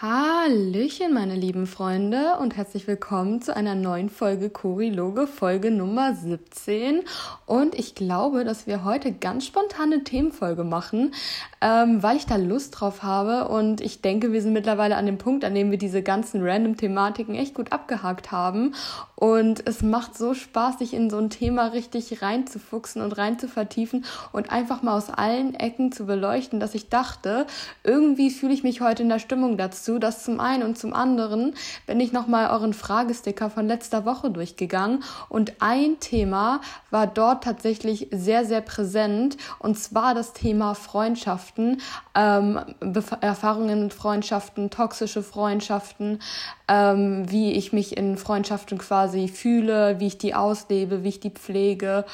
Hi. Hallöchen, meine lieben Freunde, und herzlich willkommen zu einer neuen Folge Choriloge, Folge Nummer 17. Und ich glaube, dass wir heute ganz spontane Themenfolge machen, ähm, weil ich da Lust drauf habe. Und ich denke, wir sind mittlerweile an dem Punkt, an dem wir diese ganzen random Thematiken echt gut abgehakt haben. Und es macht so Spaß, sich in so ein Thema richtig reinzufuchsen und rein zu vertiefen und einfach mal aus allen Ecken zu beleuchten, dass ich dachte, irgendwie fühle ich mich heute in der Stimmung dazu dass zum einen und zum anderen bin ich nochmal euren Fragesticker von letzter Woche durchgegangen und ein Thema war dort tatsächlich sehr, sehr präsent und zwar das Thema Freundschaften, ähm, Erfahrungen mit Freundschaften, toxische Freundschaften, ähm, wie ich mich in Freundschaften quasi fühle, wie ich die auslebe, wie ich die pflege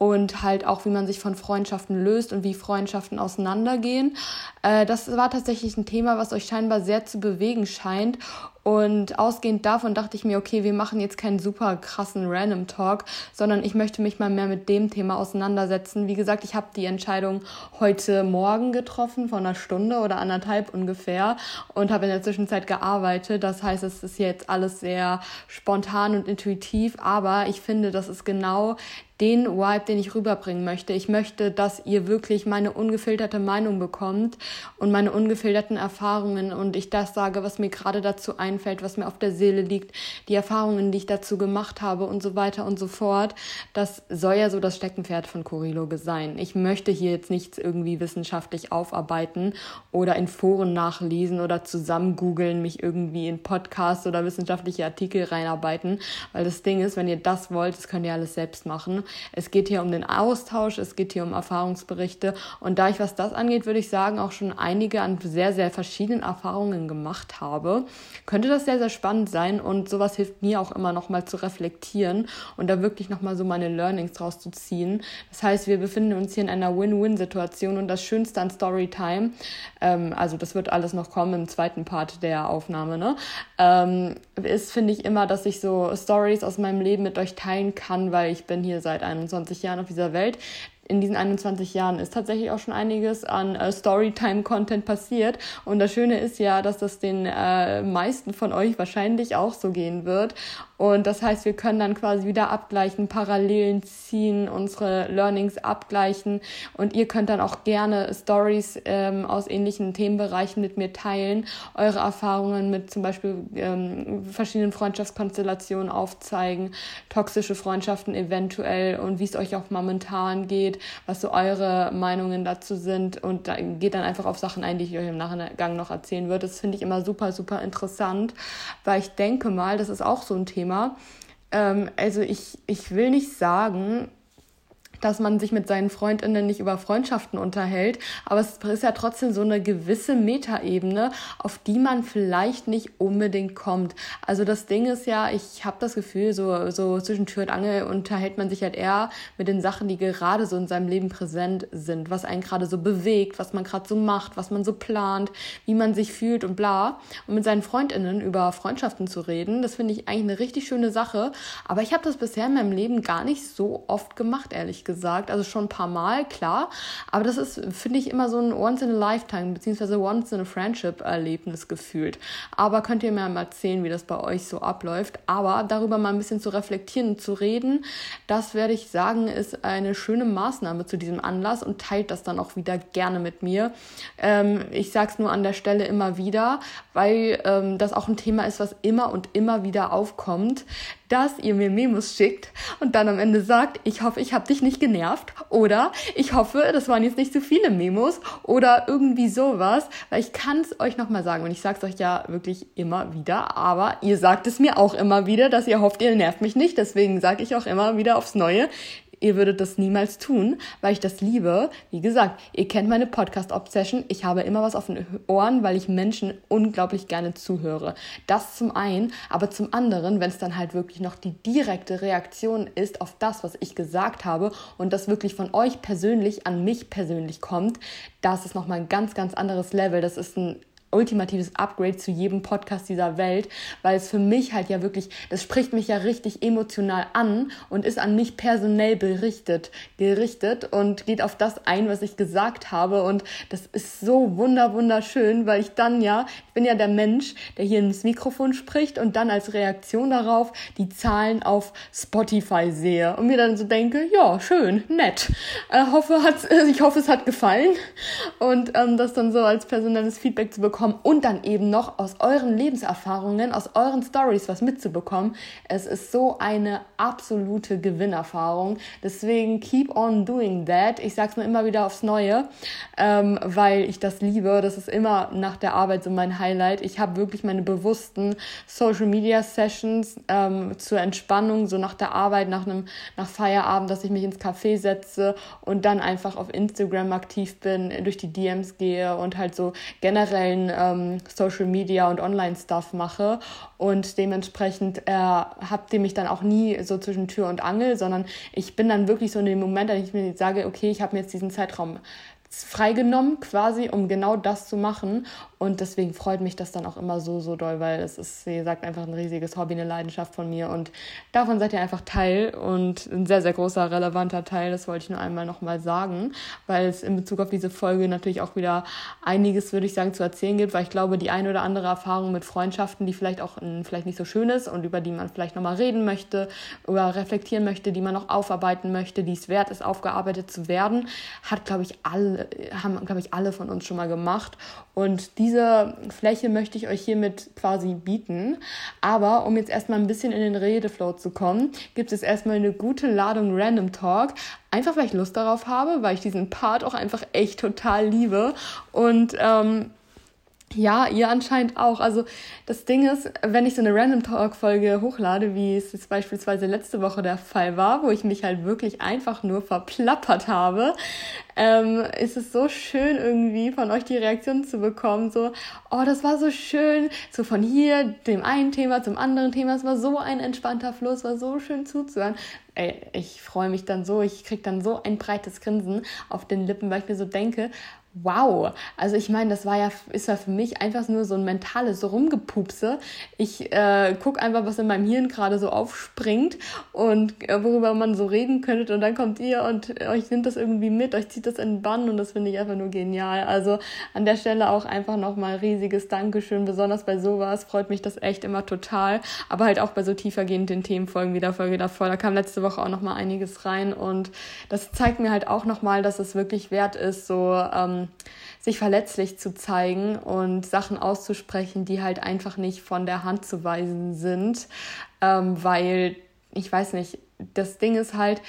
und halt auch, wie man sich von Freundschaften löst und wie Freundschaften auseinandergehen. Äh, das war tatsächlich ein Thema, was euch scheinbar sehr zu bewegen scheint. Und ausgehend davon dachte ich mir, okay, wir machen jetzt keinen super krassen Random Talk, sondern ich möchte mich mal mehr mit dem Thema auseinandersetzen. Wie gesagt, ich habe die Entscheidung heute Morgen getroffen, vor einer Stunde oder anderthalb ungefähr, und habe in der Zwischenzeit gearbeitet. Das heißt, es ist jetzt alles sehr spontan und intuitiv, aber ich finde, das ist genau den Vibe, den ich rüberbringen möchte. Ich möchte, dass ihr wirklich meine ungefilterte Meinung bekommt und meine ungefilterten Erfahrungen und ich das sage, was mir gerade dazu einfällt, was mir auf der Seele liegt, die Erfahrungen, die ich dazu gemacht habe und so weiter und so fort. Das soll ja so das Steckenpferd von Choriloge sein. Ich möchte hier jetzt nichts irgendwie wissenschaftlich aufarbeiten oder in Foren nachlesen oder zusammen googeln, mich irgendwie in Podcasts oder wissenschaftliche Artikel reinarbeiten, weil das Ding ist, wenn ihr das wollt, das könnt ihr alles selbst machen. Es geht hier um den Austausch, es geht hier um Erfahrungsberichte. Und da ich, was das angeht, würde ich sagen, auch schon einige an sehr, sehr verschiedenen Erfahrungen gemacht habe, könnte das sehr, sehr spannend sein. Und sowas hilft mir auch immer nochmal zu reflektieren und da wirklich nochmal so meine Learnings draus zu ziehen. Das heißt, wir befinden uns hier in einer Win-Win-Situation und das Schönste an Storytime, ähm, also das wird alles noch kommen im zweiten Part der Aufnahme, ne? Ähm, ist, finde ich, immer, dass ich so Stories aus meinem Leben mit euch teilen kann, weil ich bin hier seit seit 21 Jahren auf dieser Welt. In diesen 21 Jahren ist tatsächlich auch schon einiges an äh, Storytime-Content passiert. Und das Schöne ist ja, dass das den äh, meisten von euch wahrscheinlich auch so gehen wird. Und das heißt, wir können dann quasi wieder abgleichen, Parallelen ziehen, unsere Learnings abgleichen. Und ihr könnt dann auch gerne Stories ähm, aus ähnlichen Themenbereichen mit mir teilen, eure Erfahrungen mit zum Beispiel ähm, verschiedenen Freundschaftskonstellationen aufzeigen, toxische Freundschaften eventuell und wie es euch auch momentan geht, was so eure Meinungen dazu sind. Und da geht dann einfach auf Sachen ein, die ich euch im Nachgang noch erzählen würde. Das finde ich immer super, super interessant, weil ich denke mal, das ist auch so ein Thema, Thema. Ähm, also ich, ich will nicht sagen, dass man sich mit seinen Freundinnen nicht über Freundschaften unterhält, aber es ist ja trotzdem so eine gewisse Metaebene, auf die man vielleicht nicht unbedingt kommt. Also das Ding ist ja, ich habe das Gefühl, so, so zwischen Tür und Angel unterhält man sich halt eher mit den Sachen, die gerade so in seinem Leben präsent sind, was einen gerade so bewegt, was man gerade so macht, was man so plant, wie man sich fühlt und bla. Und mit seinen Freundinnen über Freundschaften zu reden, das finde ich eigentlich eine richtig schöne Sache, aber ich habe das bisher in meinem Leben gar nicht so oft gemacht, ehrlich gesagt gesagt, also schon ein paar Mal, klar. Aber das ist, finde ich, immer so ein Once in a Lifetime, beziehungsweise Once in a Friendship-Erlebnis gefühlt. Aber könnt ihr mir mal erzählen, wie das bei euch so abläuft. Aber darüber mal ein bisschen zu reflektieren und zu reden, das werde ich sagen, ist eine schöne Maßnahme zu diesem Anlass und teilt das dann auch wieder gerne mit mir. Ähm, ich sage es nur an der Stelle immer wieder, weil ähm, das auch ein Thema ist, was immer und immer wieder aufkommt dass ihr mir Memos schickt und dann am Ende sagt, ich hoffe, ich habe dich nicht genervt oder ich hoffe, das waren jetzt nicht zu viele Memos oder irgendwie sowas, weil ich kann es euch nochmal sagen und ich sage es euch ja wirklich immer wieder, aber ihr sagt es mir auch immer wieder, dass ihr hofft, ihr nervt mich nicht, deswegen sage ich auch immer wieder aufs Neue, Ihr würdet das niemals tun, weil ich das liebe. Wie gesagt, ihr kennt meine Podcast-Obsession. Ich habe immer was auf den Ohren, weil ich Menschen unglaublich gerne zuhöre. Das zum einen, aber zum anderen, wenn es dann halt wirklich noch die direkte Reaktion ist auf das, was ich gesagt habe und das wirklich von euch persönlich an mich persönlich kommt, das ist nochmal ein ganz, ganz anderes Level. Das ist ein ultimatives Upgrade zu jedem Podcast dieser Welt, weil es für mich halt ja wirklich, das spricht mich ja richtig emotional an und ist an mich personell berichtet, gerichtet und geht auf das ein, was ich gesagt habe. Und das ist so wunder wunderschön, weil ich dann ja, ich bin ja der Mensch, der hier ins Mikrofon spricht und dann als Reaktion darauf die Zahlen auf Spotify sehe und mir dann so denke, ja, schön, nett. Äh, hoffe, hat, ich hoffe, es hat gefallen. Und ähm, das dann so als personelles Feedback zu bekommen mitzubekommen und dann eben noch aus euren Lebenserfahrungen, aus euren Stories was mitzubekommen. Es ist so eine absolute Gewinnerfahrung. Deswegen keep on doing that. Ich sag's mir immer wieder aufs Neue, ähm, weil ich das liebe. Das ist immer nach der Arbeit so mein Highlight. Ich habe wirklich meine bewussten Social Media Sessions ähm, zur Entspannung, so nach der Arbeit, nach einem nach Feierabend, dass ich mich ins Café setze und dann einfach auf Instagram aktiv bin, durch die DMs gehe und halt so generellen ähm, Social Media und Online-Stuff mache. Und dementsprechend äh, habt ihr mich dann auch nie so zwischen Tür und Angel, sondern ich bin dann wirklich so in dem Moment, dass ich mir sage, okay, ich habe mir jetzt diesen Zeitraum freigenommen quasi, um genau das zu machen. Und deswegen freut mich das dann auch immer so, so doll, weil es ist, wie gesagt, einfach ein riesiges Hobby, eine Leidenschaft von mir. Und davon seid ihr einfach Teil und ein sehr, sehr großer, relevanter Teil. Das wollte ich nur einmal nochmal sagen, weil es in Bezug auf diese Folge natürlich auch wieder einiges, würde ich sagen, zu erzählen gibt, weil ich glaube, die eine oder andere Erfahrung mit Freundschaften, die vielleicht auch vielleicht nicht so schön ist und über die man vielleicht nochmal reden möchte oder reflektieren möchte, die man noch aufarbeiten möchte, die es wert ist, aufgearbeitet zu werden, hat, glaube ich, alle, haben, glaube ich, alle von uns schon mal gemacht. Und diese Fläche möchte ich euch hiermit quasi bieten. Aber um jetzt erstmal ein bisschen in den Redeflow zu kommen, gibt es erstmal eine gute Ladung Random Talk. Einfach weil ich Lust darauf habe, weil ich diesen Part auch einfach echt total liebe. Und ähm, ja, ihr anscheinend auch. Also das Ding ist, wenn ich so eine Random Talk-Folge hochlade, wie es jetzt beispielsweise letzte Woche der Fall war, wo ich mich halt wirklich einfach nur verplappert habe, ähm, ist es so schön irgendwie von euch die Reaktion zu bekommen. So, oh, das war so schön. So von hier, dem einen Thema zum anderen Thema. Es war so ein entspannter Fluss, war so schön zuzuhören. Ey, ich freue mich dann so, ich krieg dann so ein breites Grinsen auf den Lippen, weil ich mir so denke, wow. Also ich meine, das war ja, ist ja für mich einfach nur so ein mentales Rumgepupse. Ich äh, gucke einfach, was in meinem Hirn gerade so aufspringt und äh, worüber man so reden könnte und dann kommt ihr und euch nimmt das irgendwie mit, euch zieht das in den Bann und das finde ich einfach nur genial. Also an der Stelle auch einfach nochmal riesiges Dankeschön, besonders bei sowas freut mich das echt immer total, aber halt auch bei so tiefergehenden Themenfolgen wie der Folge davor. Da kam letzte Woche auch nochmal einiges rein und das zeigt mir halt auch nochmal, dass es wirklich wert ist, so ähm, sich verletzlich zu zeigen und Sachen auszusprechen, die halt einfach nicht von der Hand zu weisen sind, ähm, weil ich weiß nicht, das Ding ist halt,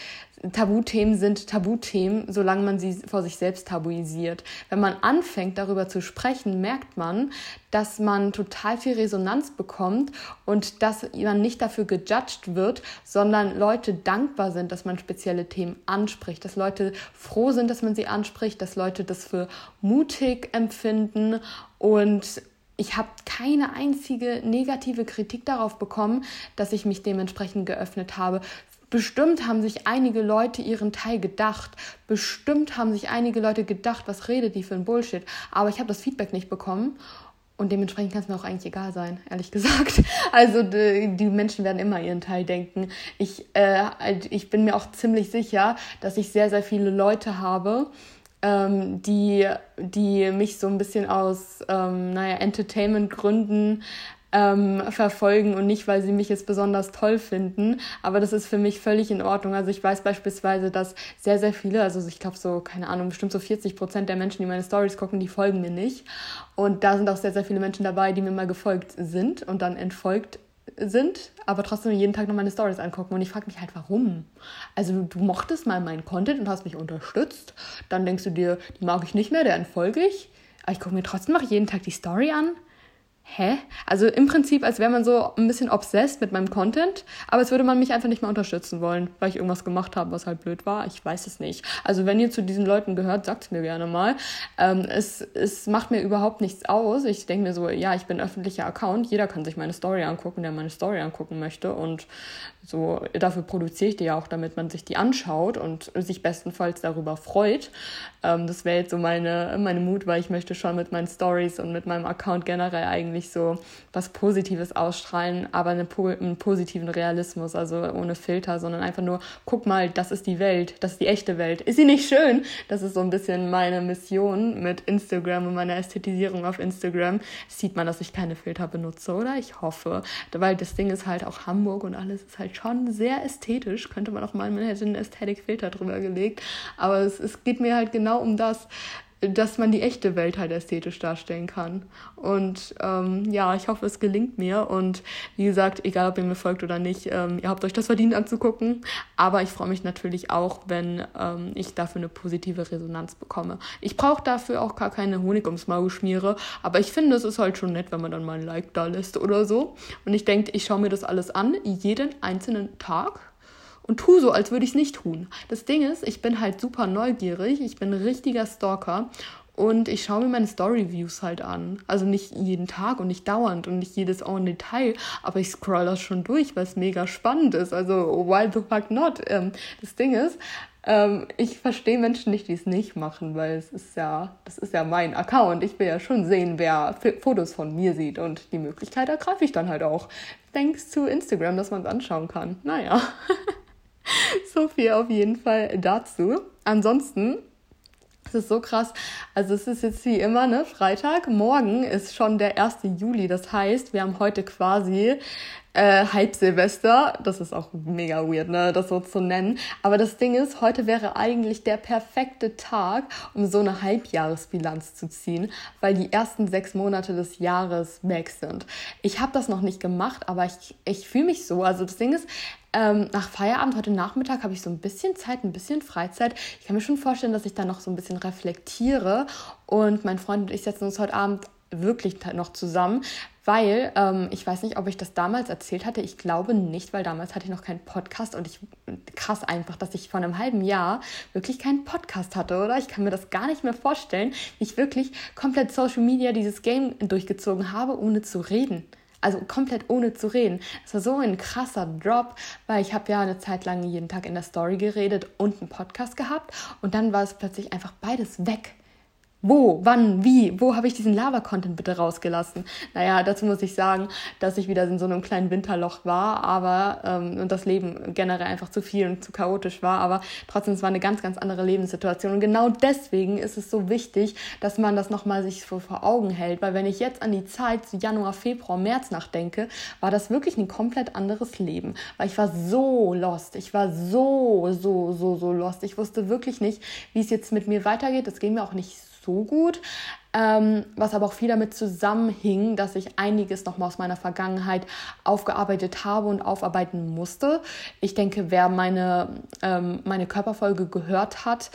Tabuthemen sind Tabuthemen, solange man sie vor sich selbst tabuisiert. Wenn man anfängt, darüber zu sprechen, merkt man, dass man total viel Resonanz bekommt und dass man nicht dafür gejudged wird, sondern Leute dankbar sind, dass man spezielle Themen anspricht, dass Leute froh sind, dass man sie anspricht, dass Leute das für mutig empfinden und ich habe keine einzige negative Kritik darauf bekommen, dass ich mich dementsprechend geöffnet habe. Bestimmt haben sich einige Leute ihren Teil gedacht. Bestimmt haben sich einige Leute gedacht, was redet die für ein Bullshit. Aber ich habe das Feedback nicht bekommen. Und dementsprechend kann es mir auch eigentlich egal sein, ehrlich gesagt. Also die, die Menschen werden immer ihren Teil denken. Ich, äh, ich bin mir auch ziemlich sicher, dass ich sehr, sehr viele Leute habe, ähm, die, die mich so ein bisschen aus, ähm, naja, Entertainment-Gründen ähm, verfolgen und nicht, weil sie mich jetzt besonders toll finden. Aber das ist für mich völlig in Ordnung. Also ich weiß beispielsweise, dass sehr, sehr viele, also ich glaube so, keine Ahnung, bestimmt so 40 Prozent der Menschen, die meine Stories gucken, die folgen mir nicht. Und da sind auch sehr, sehr viele Menschen dabei, die mir mal gefolgt sind und dann entfolgt sind, aber trotzdem jeden Tag noch meine Stories angucken. Und ich frage mich halt, warum? Also du mochtest mal meinen Content und hast mich unterstützt. Dann denkst du dir, die mag ich nicht mehr, der entfolge ich. Aber ich gucke mir trotzdem noch jeden Tag die Story an hä? Also im Prinzip, als wäre man so ein bisschen obsessed mit meinem Content, aber es würde man mich einfach nicht mehr unterstützen wollen, weil ich irgendwas gemacht habe, was halt blöd war. Ich weiß es nicht. Also wenn ihr zu diesen Leuten gehört, sagt es mir gerne mal. Ähm, es, es macht mir überhaupt nichts aus. Ich denke mir so, ja, ich bin öffentlicher Account, jeder kann sich meine Story angucken, der meine Story angucken möchte und so, dafür produziere ich die ja auch, damit man sich die anschaut und sich bestenfalls darüber freut. Ähm, das wäre jetzt so meine, meine Mut, weil ich möchte schon mit meinen Stories und mit meinem Account generell eigentlich so was Positives ausstrahlen, aber eine, einen positiven Realismus, also ohne Filter, sondern einfach nur, guck mal, das ist die Welt, das ist die echte Welt. Ist sie nicht schön? Das ist so ein bisschen meine Mission mit Instagram und meiner Ästhetisierung auf Instagram. Sieht man, dass ich keine Filter benutze, oder? Ich hoffe. Weil das Ding ist halt auch Hamburg und alles ist halt schon sehr ästhetisch. Könnte man auch meinen, man hätte einen Ästhetikfilter drüber gelegt. Aber es, es geht mir halt genau um das, dass man die echte Welt halt ästhetisch darstellen kann. Und ähm, ja, ich hoffe, es gelingt mir. Und wie gesagt, egal ob ihr mir folgt oder nicht, ähm, ihr habt euch das verdient anzugucken. Aber ich freue mich natürlich auch, wenn ähm, ich dafür eine positive Resonanz bekomme. Ich brauche dafür auch gar keine Honig ums Maul schmiere. Aber ich finde, es ist halt schon nett, wenn man dann mal ein Like da lässt oder so. Und ich denke, ich schaue mir das alles an, jeden einzelnen Tag und tu so, als würde ich es nicht tun. Das Ding ist, ich bin halt super neugierig, ich bin ein richtiger Stalker und ich schaue mir meine Story-Views halt an. Also nicht jeden Tag und nicht dauernd und nicht jedes Ohr Detail, aber ich scroll das schon durch, weil es mega spannend ist. Also why the fuck not? Ähm, das Ding ist, ähm, ich verstehe Menschen nicht, die es nicht machen, weil es ist ja, das ist ja mein Account. Ich will ja schon sehen, wer Fotos von mir sieht und die Möglichkeit ergreife ich dann halt auch. Thanks zu Instagram, dass man es anschauen kann. Naja. so viel auf jeden Fall dazu. Ansonsten es ist so krass. Also es ist jetzt wie immer, ne, Freitag. Morgen ist schon der 1. Juli. Das heißt, wir haben heute quasi äh, Halbsilvester. Das ist auch mega weird, ne, das so zu nennen. Aber das Ding ist, heute wäre eigentlich der perfekte Tag, um so eine Halbjahresbilanz zu ziehen, weil die ersten sechs Monate des Jahres weg sind. Ich habe das noch nicht gemacht, aber ich, ich fühle mich so. Also das Ding ist, ähm, nach Feierabend heute Nachmittag habe ich so ein bisschen Zeit, ein bisschen Freizeit. Ich kann mir schon vorstellen, dass ich da noch so ein bisschen reflektiere. Und mein Freund und ich setzen uns heute Abend wirklich noch zusammen, weil ähm, ich weiß nicht, ob ich das damals erzählt hatte. Ich glaube nicht, weil damals hatte ich noch keinen Podcast und ich krass einfach, dass ich vor einem halben Jahr wirklich keinen Podcast hatte, oder? Ich kann mir das gar nicht mehr vorstellen, wie ich wirklich komplett Social Media dieses Game durchgezogen habe, ohne zu reden. Also komplett ohne zu reden. Es war so ein krasser Drop, weil ich habe ja eine Zeit lang jeden Tag in der Story geredet und einen Podcast gehabt und dann war es plötzlich einfach beides weg. Wo, wann, wie, wo habe ich diesen Lava-Content bitte rausgelassen? Naja, dazu muss ich sagen, dass ich wieder in so einem kleinen Winterloch war, aber ähm, und das Leben generell einfach zu viel und zu chaotisch war, aber trotzdem, es war eine ganz, ganz andere Lebenssituation. Und genau deswegen ist es so wichtig, dass man das nochmal sich so vor Augen hält, weil wenn ich jetzt an die Zeit zu Januar, Februar, März nachdenke, war das wirklich ein komplett anderes Leben, weil ich war so lost, ich war so, so, so, so lost. Ich wusste wirklich nicht, wie es jetzt mit mir weitergeht. Es ging mir auch nicht so so gut. Ähm, was aber auch viel damit zusammenhing, dass ich einiges nochmal aus meiner Vergangenheit aufgearbeitet habe und aufarbeiten musste. Ich denke, wer meine, ähm, meine Körperfolge gehört hat,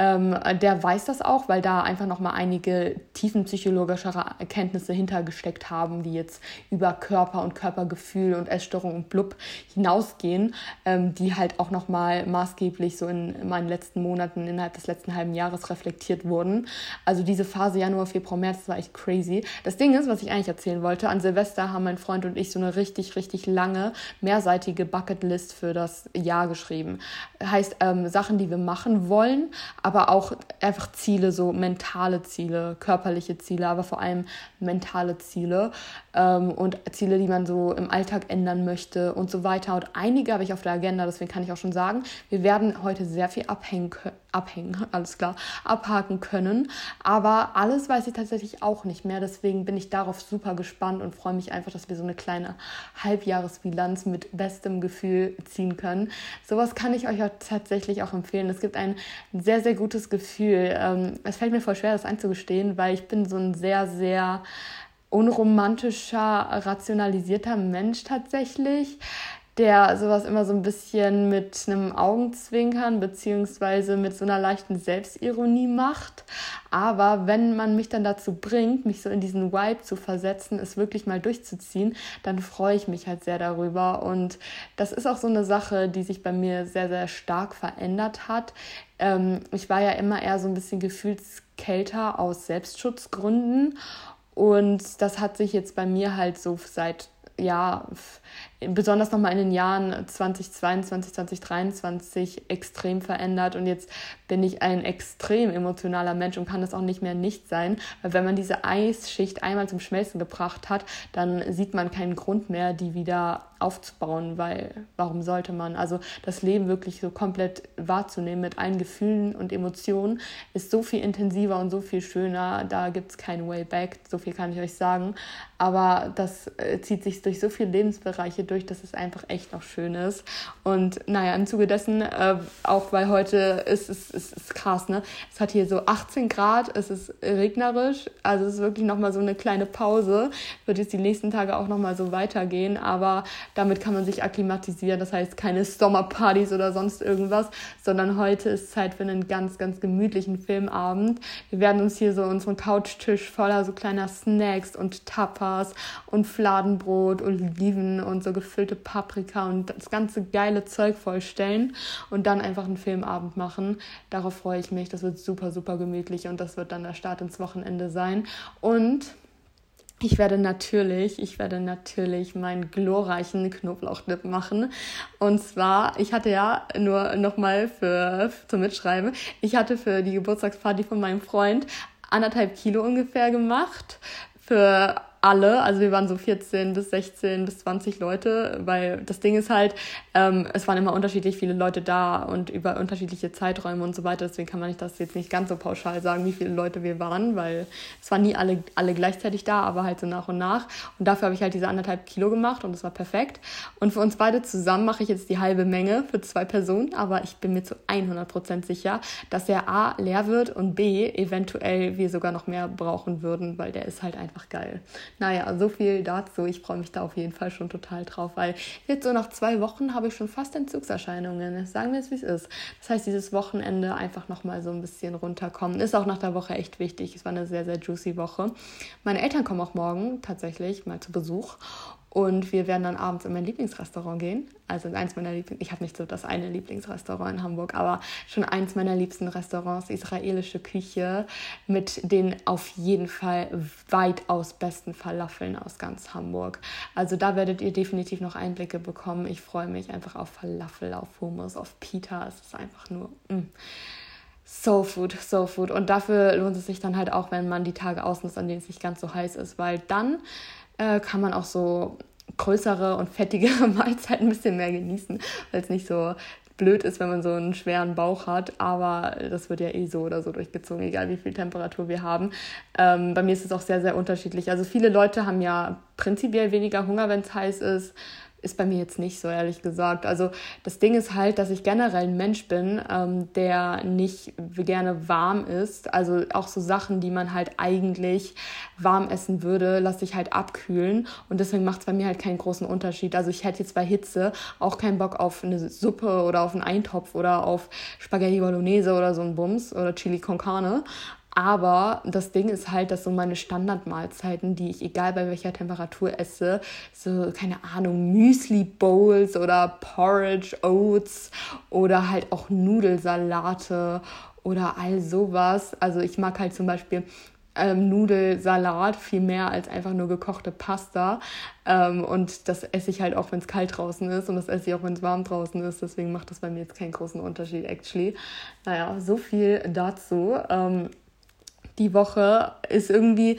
ähm, der weiß das auch, weil da einfach nochmal einige tiefenpsychologischere Erkenntnisse hintergesteckt haben, die jetzt über Körper und Körpergefühl und Essstörung und Blub hinausgehen, ähm, die halt auch nochmal maßgeblich so in meinen letzten Monaten, innerhalb des letzten halben Jahres reflektiert wurden. Also diese Phase Januar, Februar, März, das war echt crazy. Das Ding ist, was ich eigentlich erzählen wollte, an Silvester haben mein Freund und ich so eine richtig, richtig lange, mehrseitige Bucketlist für das Jahr geschrieben. Heißt, ähm, Sachen, die wir machen wollen, aber auch einfach Ziele, so mentale Ziele, körperliche Ziele, aber vor allem mentale Ziele ähm, und Ziele, die man so im Alltag ändern möchte und so weiter. Und einige habe ich auf der Agenda, deswegen kann ich auch schon sagen, wir werden heute sehr viel abhängen, abhängen, alles klar, abhaken können. Aber alles weiß ich tatsächlich auch nicht mehr. Deswegen bin ich darauf super gespannt und freue mich einfach, dass wir so eine kleine Halbjahresbilanz mit bestem Gefühl ziehen können. Sowas kann ich euch auch tatsächlich auch empfehlen. Es gibt ein sehr, sehr gutes Gefühl. Ähm, es fällt mir voll schwer, das einzugestehen, weil ich bin so ein sehr, sehr unromantischer, rationalisierter Mensch tatsächlich der sowas immer so ein bisschen mit einem Augenzwinkern beziehungsweise mit so einer leichten Selbstironie macht. Aber wenn man mich dann dazu bringt, mich so in diesen Vibe zu versetzen, es wirklich mal durchzuziehen, dann freue ich mich halt sehr darüber. Und das ist auch so eine Sache, die sich bei mir sehr, sehr stark verändert hat. Ähm, ich war ja immer eher so ein bisschen gefühlskälter aus Selbstschutzgründen. Und das hat sich jetzt bei mir halt so seit ja, besonders nochmal in den Jahren 2022, 2023 extrem verändert. Und jetzt bin ich ein extrem emotionaler Mensch und kann das auch nicht mehr nicht sein. Weil wenn man diese Eisschicht einmal zum Schmelzen gebracht hat, dann sieht man keinen Grund mehr, die wieder aufzubauen, weil warum sollte man? Also das Leben wirklich so komplett wahrzunehmen mit allen Gefühlen und Emotionen ist so viel intensiver und so viel schöner. Da gibt es keinen Way back, so viel kann ich euch sagen. Aber das äh, zieht sich durch so viele Lebensbereiche durch, dass es einfach echt noch schön ist. Und naja, im Zuge dessen, äh, auch weil heute ist es ist, ist krass, ne? Es hat hier so 18 Grad, es ist regnerisch, also es ist wirklich nochmal so eine kleine Pause. Wird jetzt die nächsten Tage auch nochmal so weitergehen, aber damit kann man sich akklimatisieren. Das heißt, keine Sommerpartys oder sonst irgendwas, sondern heute ist Zeit für einen ganz, ganz gemütlichen Filmabend. Wir werden uns hier so unseren Couchtisch voller so kleiner Snacks und Tapas Tapas und Fladenbrot, Oliven und so gefüllte Paprika und das ganze geile Zeug vollstellen und dann einfach einen Filmabend machen. Darauf freue ich mich. Das wird super, super gemütlich und das wird dann der Start ins Wochenende sein. Und ich werde natürlich, ich werde natürlich meinen glorreichen Knoblauchdip machen. Und zwar, ich hatte ja nur nochmal für, zum Mitschreiben, ich hatte für die Geburtstagsparty von meinem Freund anderthalb Kilo ungefähr gemacht. Für alle, also wir waren so 14 bis 16 bis 20 Leute, weil das Ding ist halt, ähm, es waren immer unterschiedlich viele Leute da und über unterschiedliche Zeiträume und so weiter. Deswegen kann man nicht das jetzt nicht ganz so pauschal sagen, wie viele Leute wir waren, weil es waren nie alle, alle gleichzeitig da, aber halt so nach und nach. Und dafür habe ich halt diese anderthalb Kilo gemacht und das war perfekt. Und für uns beide zusammen mache ich jetzt die halbe Menge für zwei Personen, aber ich bin mir zu 100% sicher, dass er A leer wird und B eventuell wir sogar noch mehr brauchen würden, weil der ist halt einfach geil. Naja, so viel dazu. Ich freue mich da auf jeden Fall schon total drauf, weil jetzt so nach zwei Wochen habe ich schon fast Entzugserscheinungen. Sagen wir es, wie es ist. Das heißt, dieses Wochenende einfach nochmal so ein bisschen runterkommen. Ist auch nach der Woche echt wichtig. Es war eine sehr, sehr juicy Woche. Meine Eltern kommen auch morgen tatsächlich mal zu Besuch. Und wir werden dann abends in mein Lieblingsrestaurant gehen. Also in eins meiner Lieblings... Ich habe nicht so das eine Lieblingsrestaurant in Hamburg, aber schon eins meiner liebsten Restaurants, israelische Küche, mit den auf jeden Fall weitaus besten Falafeln aus ganz Hamburg. Also da werdet ihr definitiv noch Einblicke bekommen. Ich freue mich einfach auf Falafel, auf Hummus, auf Pita. Es ist einfach nur... Mm. So Food, So Food. Und dafür lohnt es sich dann halt auch, wenn man die Tage ausnutzt, an denen es nicht ganz so heiß ist, weil dann äh, kann man auch so größere und fettigere Mahlzeiten ein bisschen mehr genießen, weil es nicht so blöd ist, wenn man so einen schweren Bauch hat, aber das wird ja eh so oder so durchgezogen, egal wie viel Temperatur wir haben. Ähm, bei mir ist es auch sehr, sehr unterschiedlich. Also viele Leute haben ja prinzipiell weniger Hunger, wenn es heiß ist ist bei mir jetzt nicht so, ehrlich gesagt. Also das Ding ist halt, dass ich generell ein Mensch bin, ähm, der nicht gerne warm ist. Also auch so Sachen, die man halt eigentlich warm essen würde, lasse ich halt abkühlen. Und deswegen macht es bei mir halt keinen großen Unterschied. Also ich hätte jetzt bei Hitze auch keinen Bock auf eine Suppe oder auf einen Eintopf oder auf Spaghetti Bolognese oder so ein Bums oder Chili con Carne. Aber das Ding ist halt, dass so meine Standardmahlzeiten, die ich egal bei welcher Temperatur esse, so keine Ahnung, Müsli Bowls oder Porridge Oats oder halt auch Nudelsalate oder all sowas. Also ich mag halt zum Beispiel ähm, Nudelsalat viel mehr als einfach nur gekochte Pasta. Ähm, und das esse ich halt auch, wenn es kalt draußen ist und das esse ich auch, wenn es warm draußen ist. Deswegen macht das bei mir jetzt keinen großen Unterschied, actually. Naja, so viel dazu. Ähm, die Woche ist irgendwie,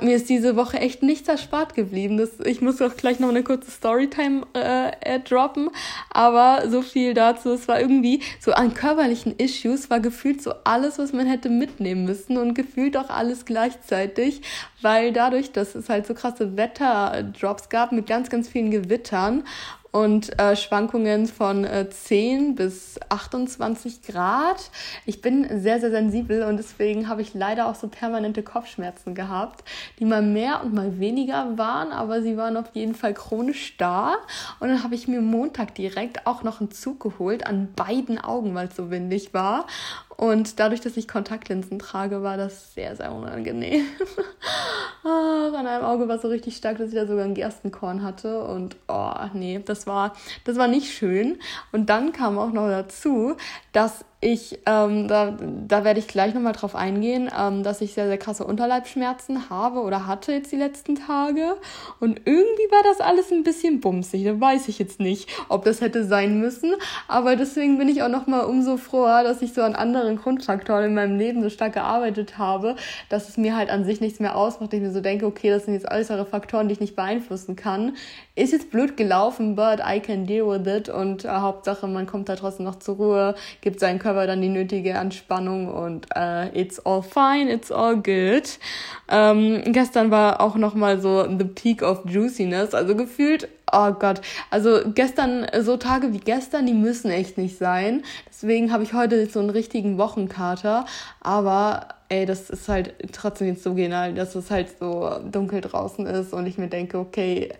mir ist diese Woche echt nichts erspart geblieben. Das, ich muss auch gleich noch eine kurze Storytime äh, droppen, aber so viel dazu. Es war irgendwie so an körperlichen Issues war gefühlt so alles, was man hätte mitnehmen müssen und gefühlt auch alles gleichzeitig, weil dadurch, dass es halt so krasse Wetterdrops gab mit ganz, ganz vielen Gewittern und äh, Schwankungen von äh, 10 bis 28 Grad. Ich bin sehr, sehr sensibel und deswegen habe ich leider auch so permanente Kopfschmerzen gehabt, die mal mehr und mal weniger waren, aber sie waren auf jeden Fall chronisch da. Und dann habe ich mir Montag direkt auch noch einen Zug geholt an beiden Augen, weil es so windig war. Und dadurch, dass ich Kontaktlinsen trage, war das sehr, sehr unangenehm. Ach, an einem Auge war so richtig stark, dass ich da sogar ein Gerstenkorn hatte. Und oh, nee, das war, das war nicht schön. Und dann kam auch noch dazu, dass ich, ähm, da, da werde ich gleich nochmal drauf eingehen, ähm, dass ich sehr, sehr krasse Unterleibschmerzen habe oder hatte jetzt die letzten Tage. Und irgendwie war das alles ein bisschen bumsig. Da weiß ich jetzt nicht, ob das hätte sein müssen. Aber deswegen bin ich auch nochmal umso froher, dass ich so an anderen Grundfaktoren in meinem Leben so stark gearbeitet habe, dass es mir halt an sich nichts mehr ausmacht. Ich mir so denke, okay, das sind jetzt äußere Faktoren, die ich nicht beeinflussen kann. Ist jetzt blöd gelaufen, but I can deal with it. Und äh, Hauptsache, man kommt da trotzdem noch zur Ruhe, gibt seinen Körper dann die nötige Entspannung und äh, it's all fine, it's all good. Ähm, gestern war auch nochmal so the peak of juiciness, also gefühlt oh Gott, also gestern, so Tage wie gestern, die müssen echt nicht sein. Deswegen habe ich heute so einen richtigen Wochenkater. Aber ey, das ist halt trotzdem jetzt so genial, dass es halt so dunkel draußen ist und ich mir denke, okay,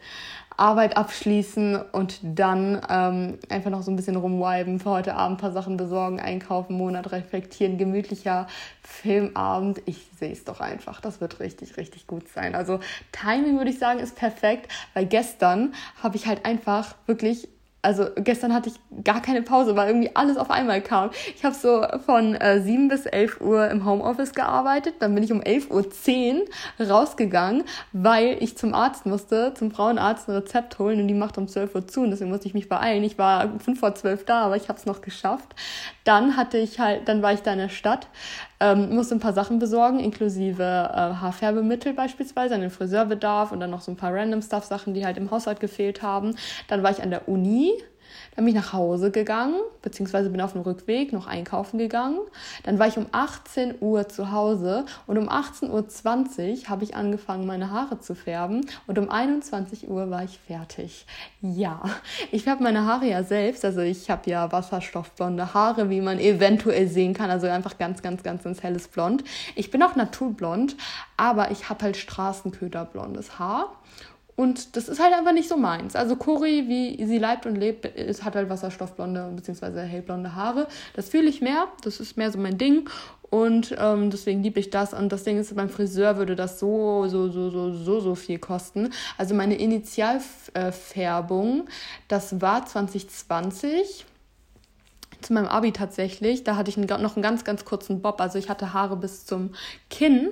Arbeit abschließen und dann ähm, einfach noch so ein bisschen rumwiben, für heute Abend ein paar Sachen besorgen, einkaufen, Monat reflektieren, gemütlicher Filmabend. Ich sehe es doch einfach. Das wird richtig, richtig gut sein. Also Timing würde ich sagen ist perfekt, weil gestern habe ich halt einfach wirklich also gestern hatte ich gar keine Pause, weil irgendwie alles auf einmal kam. Ich habe so von äh, 7 bis 11 Uhr im Homeoffice gearbeitet, dann bin ich um 11.10 Uhr rausgegangen, weil ich zum Arzt musste, zum Frauenarzt ein Rezept holen und die macht um 12 Uhr zu und deswegen musste ich mich beeilen. Ich war 5 vor 12 da, aber ich habe es noch geschafft. Dann hatte ich halt, dann war ich da in der Stadt, ähm, musste ein paar Sachen besorgen, inklusive äh, Haarfärbemittel beispielsweise, den Friseurbedarf und dann noch so ein paar random Stuff-Sachen, die halt im Haushalt gefehlt haben. Dann war ich an der Uni dann bin ich nach Hause gegangen, beziehungsweise bin auf dem Rückweg noch einkaufen gegangen. Dann war ich um 18 Uhr zu Hause und um 18.20 Uhr habe ich angefangen, meine Haare zu färben und um 21 Uhr war ich fertig. Ja, ich färbe meine Haare ja selbst, also ich habe ja wasserstoffblonde Haare, wie man eventuell sehen kann, also einfach ganz, ganz, ganz ins helles Blond. Ich bin auch naturblond, aber ich habe halt Straßenköterblondes Haar. Und das ist halt einfach nicht so meins. Also Cori, wie sie leibt und lebt, ist, hat halt wasserstoffblonde bzw. hellblonde Haare. Das fühle ich mehr. Das ist mehr so mein Ding. Und ähm, deswegen liebe ich das. Und das Ding ist, beim Friseur würde das so, so, so, so, so, so viel kosten. Also meine Initialfärbung, das war 2020 zu meinem Abi tatsächlich. Da hatte ich noch einen ganz, ganz kurzen Bob. Also ich hatte Haare bis zum Kinn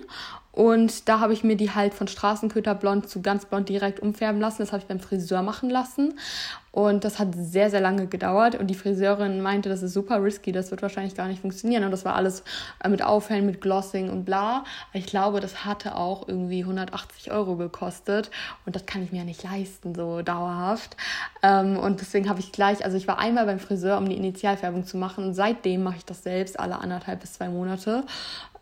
und da habe ich mir die halt von Straßenköter blond zu ganz blond direkt umfärben lassen. Das habe ich beim Friseur machen lassen. Und das hat sehr, sehr lange gedauert. Und die Friseurin meinte, das ist super risky, das wird wahrscheinlich gar nicht funktionieren. Und das war alles äh, mit Aufhellen, mit Glossing und bla. Ich glaube, das hatte auch irgendwie 180 Euro gekostet. Und das kann ich mir ja nicht leisten, so dauerhaft. Ähm, und deswegen habe ich gleich, also ich war einmal beim Friseur, um die Initialfärbung zu machen. Und seitdem mache ich das selbst, alle anderthalb bis zwei Monate.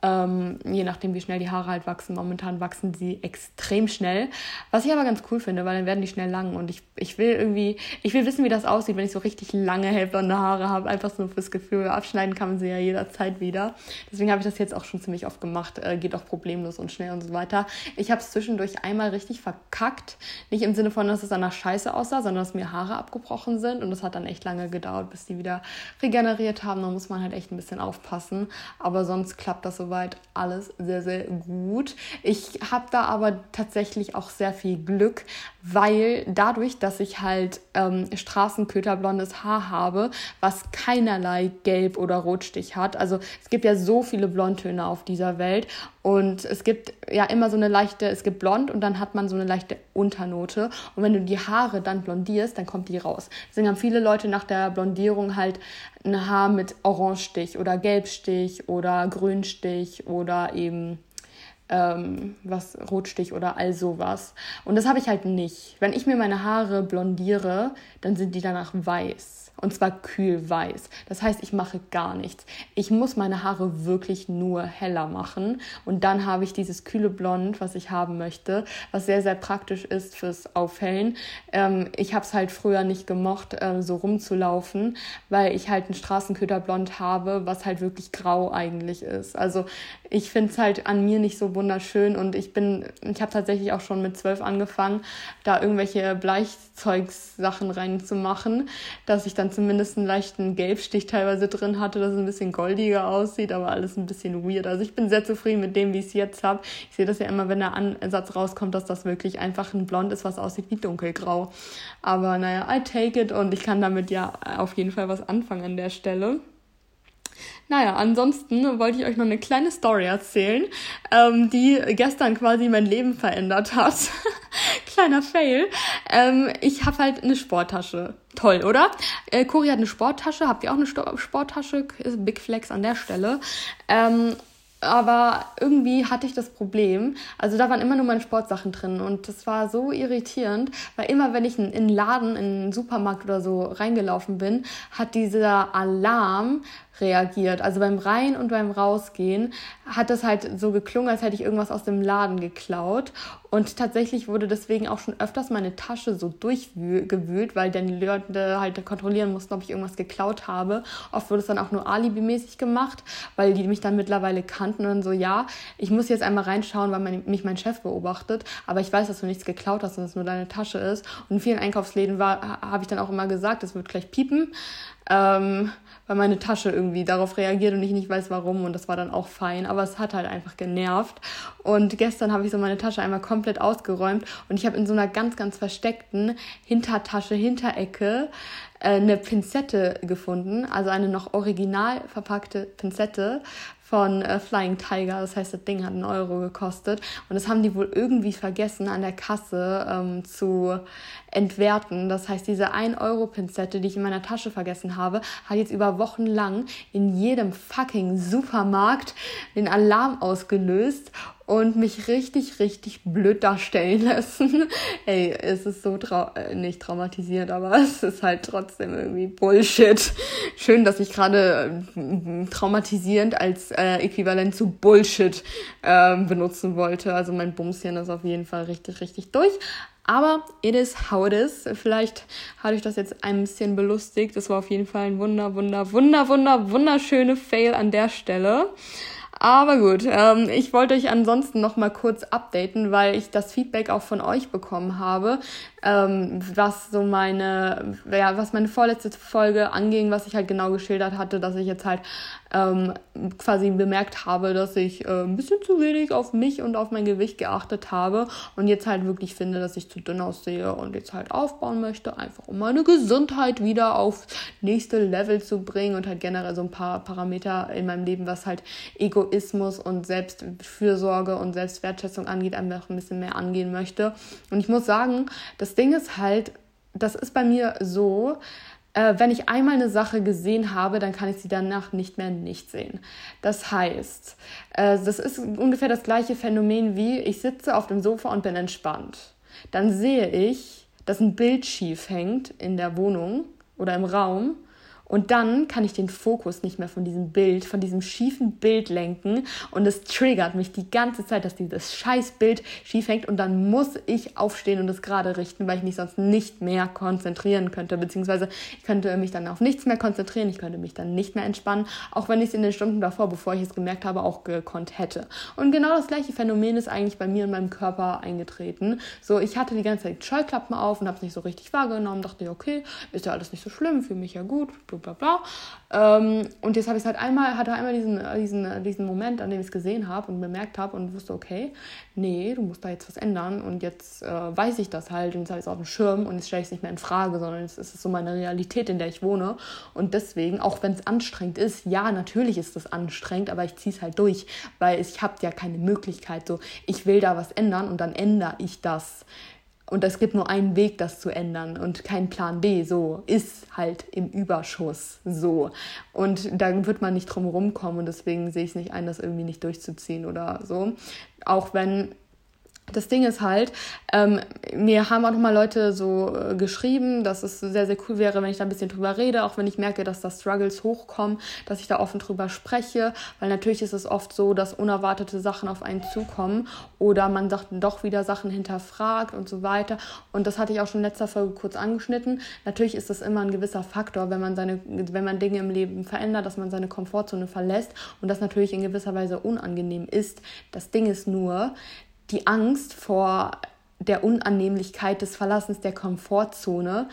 Ähm, je nachdem, wie schnell die Haare halt wachsen. Momentan wachsen sie extrem schnell. Was ich aber ganz cool finde, weil dann werden die schnell lang. Und ich, ich will irgendwie, ich will wissen, wie das aussieht, wenn ich so richtig lange hellblonde Haare habe. Einfach so fürs Gefühl. Abschneiden kann man sie ja jederzeit wieder. Deswegen habe ich das jetzt auch schon ziemlich oft gemacht. Äh, geht auch problemlos und schnell und so weiter. Ich habe es zwischendurch einmal richtig verkackt. Nicht im Sinne von, dass es danach scheiße aussah, sondern dass mir Haare abgebrochen sind. Und das hat dann echt lange gedauert, bis die wieder regeneriert haben. Da muss man halt echt ein bisschen aufpassen. Aber sonst klappt das soweit soweit alles sehr, sehr gut. Ich habe da aber tatsächlich auch sehr viel Glück, weil dadurch, dass ich halt ähm, straßenköterblondes Haar habe, was keinerlei Gelb oder Rotstich hat. Also es gibt ja so viele Blondtöne auf dieser Welt und es gibt ja immer so eine leichte, es gibt blond und dann hat man so eine leichte Unternote. Und wenn du die Haare dann blondierst, dann kommt die raus. Deswegen haben viele Leute nach der Blondierung halt ein Haar mit Orangestich oder Gelbstich oder Grünstich oder eben ähm, was Rotstich oder all sowas. Und das habe ich halt nicht. Wenn ich mir meine Haare blondiere, dann sind die danach weiß. Und zwar kühl weiß. Das heißt, ich mache gar nichts. Ich muss meine Haare wirklich nur heller machen. Und dann habe ich dieses kühle Blond, was ich haben möchte, was sehr, sehr praktisch ist fürs Aufhellen. Ähm, ich habe es halt früher nicht gemocht, äh, so rumzulaufen, weil ich halt ein Straßenköderblond habe, was halt wirklich grau eigentlich ist. Also ich finde es halt an mir nicht so wunderschön und ich bin, ich habe tatsächlich auch schon mit zwölf angefangen, da irgendwelche Bleichzeugsachen reinzumachen, dass ich dann zumindest einen leichten Gelbstich teilweise drin hatte, dass es ein bisschen goldiger aussieht, aber alles ein bisschen weird. Also ich bin sehr zufrieden mit dem, wie ich es jetzt habe. Ich sehe das ja immer, wenn der Ansatz rauskommt, dass das wirklich einfach ein Blond ist, was aussieht wie dunkelgrau. Aber naja, I take it und ich kann damit ja auf jeden Fall was anfangen an der Stelle. Naja, ansonsten wollte ich euch noch eine kleine Story erzählen, ähm, die gestern quasi mein Leben verändert hat. Kleiner Fail. Ähm, ich habe halt eine Sporttasche. Toll, oder? Äh, Cori hat eine Sporttasche. Habt ihr auch eine Sto Sporttasche? Ist Big Flex an der Stelle. Ähm, aber irgendwie hatte ich das Problem, also da waren immer nur meine Sportsachen drin und das war so irritierend, weil immer wenn ich in einen Laden, in einen Supermarkt oder so reingelaufen bin, hat dieser Alarm reagiert. Also beim Rein- und beim Rausgehen hat das halt so geklungen, als hätte ich irgendwas aus dem Laden geklaut. Und tatsächlich wurde deswegen auch schon öfters meine Tasche so durchgewühlt, weil dann die Leute halt kontrollieren mussten, ob ich irgendwas geklaut habe. Oft wurde es dann auch nur alibimäßig gemacht, weil die mich dann mittlerweile kannten und so, ja, ich muss jetzt einmal reinschauen, weil mein, mich mein Chef beobachtet, aber ich weiß, dass du nichts geklaut hast und es nur deine Tasche ist. Und in vielen Einkaufsläden habe ich dann auch immer gesagt, es wird gleich piepen ähm, weil meine Tasche irgendwie darauf reagiert und ich nicht weiß warum und das war dann auch fein, aber es hat halt einfach genervt. Und gestern habe ich so meine Tasche einmal komplett ausgeräumt und ich habe in so einer ganz, ganz versteckten Hintertasche, Hinterecke äh, eine Pinzette gefunden, also eine noch original verpackte Pinzette von äh, Flying Tiger. Das heißt, das Ding hat einen Euro gekostet. Und das haben die wohl irgendwie vergessen an der Kasse ähm, zu entwerten. Das heißt, diese 1-Euro-Pinzette, die ich in meiner Tasche vergessen habe, hat jetzt über Wochen lang in jedem fucking Supermarkt den Alarm ausgelöst und mich richtig, richtig blöd darstellen lassen. Ey, es ist so trau äh, nicht traumatisierend, aber es ist halt trotzdem irgendwie Bullshit. Schön, dass ich gerade äh, traumatisierend als äh, Äquivalent zu Bullshit äh, benutzen wollte. Also mein Bumschen ist auf jeden Fall richtig, richtig durch. Aber it is how it is. Vielleicht hatte ich das jetzt ein bisschen belustigt. Das war auf jeden Fall ein wunder, wunder, wunder, wunder, wunderschöne Fail an der Stelle. Aber gut, ähm, ich wollte euch ansonsten noch mal kurz updaten, weil ich das Feedback auch von euch bekommen habe, ähm, was so meine, ja, was meine vorletzte Folge anging, was ich halt genau geschildert hatte, dass ich jetzt halt ähm, quasi bemerkt habe, dass ich äh, ein bisschen zu wenig auf mich und auf mein Gewicht geachtet habe und jetzt halt wirklich finde, dass ich zu dünn aussehe und jetzt halt aufbauen möchte, einfach um meine Gesundheit wieder auf nächste Level zu bringen und halt generell so ein paar Parameter in meinem Leben, was halt Egoismus und Selbstfürsorge und Selbstwertschätzung angeht, einfach ein bisschen mehr angehen möchte. Und ich muss sagen, das Ding ist halt, das ist bei mir so, äh, wenn ich einmal eine Sache gesehen habe, dann kann ich sie danach nicht mehr nicht sehen. Das heißt, äh, das ist ungefähr das gleiche Phänomen wie ich sitze auf dem Sofa und bin entspannt. Dann sehe ich, dass ein Bild schief hängt in der Wohnung oder im Raum und dann kann ich den Fokus nicht mehr von diesem Bild, von diesem schiefen Bild lenken. Und es triggert mich die ganze Zeit, dass dieses scheiß Bild schief hängt. Und dann muss ich aufstehen und es gerade richten, weil ich mich sonst nicht mehr konzentrieren könnte. Beziehungsweise ich könnte mich dann auf nichts mehr konzentrieren. Ich könnte mich dann nicht mehr entspannen. Auch wenn ich es in den Stunden davor, bevor ich es gemerkt habe, auch gekonnt hätte. Und genau das gleiche Phänomen ist eigentlich bei mir in meinem Körper eingetreten. So, ich hatte die ganze Zeit Scheuklappen auf und habe es nicht so richtig wahrgenommen. Dachte, okay, ist ja alles nicht so schlimm, fühle mich ja gut bla bla. Ähm, und jetzt habe ich es halt einmal, hatte einmal diesen, diesen, diesen Moment, an dem ich es gesehen habe und bemerkt habe und wusste, okay, nee, du musst da jetzt was ändern und jetzt äh, weiß ich das halt und jetzt habe ich es auf dem Schirm und jetzt stelle ich es nicht mehr in Frage, sondern jetzt ist es so meine Realität, in der ich wohne. Und deswegen, auch wenn es anstrengend ist, ja, natürlich ist es anstrengend, aber ich ziehe es halt durch, weil ich habe ja keine Möglichkeit, so, ich will da was ändern und dann ändere ich das. Und es gibt nur einen Weg, das zu ändern und kein Plan B. So ist halt im Überschuss so. Und da wird man nicht drum rumkommen und deswegen sehe ich es nicht ein, das irgendwie nicht durchzuziehen oder so. Auch wenn das Ding ist halt, ähm, mir haben auch nochmal Leute so äh, geschrieben, dass es sehr, sehr cool wäre, wenn ich da ein bisschen drüber rede, auch wenn ich merke, dass da Struggles hochkommen, dass ich da offen drüber spreche, weil natürlich ist es oft so, dass unerwartete Sachen auf einen zukommen oder man sagt, doch wieder Sachen hinterfragt und so weiter. Und das hatte ich auch schon in letzter Folge kurz angeschnitten. Natürlich ist das immer ein gewisser Faktor, wenn man seine, wenn man Dinge im Leben verändert, dass man seine Komfortzone verlässt und das natürlich in gewisser Weise unangenehm ist. Das Ding ist nur, die Angst vor der Unannehmlichkeit des Verlassens der Komfortzone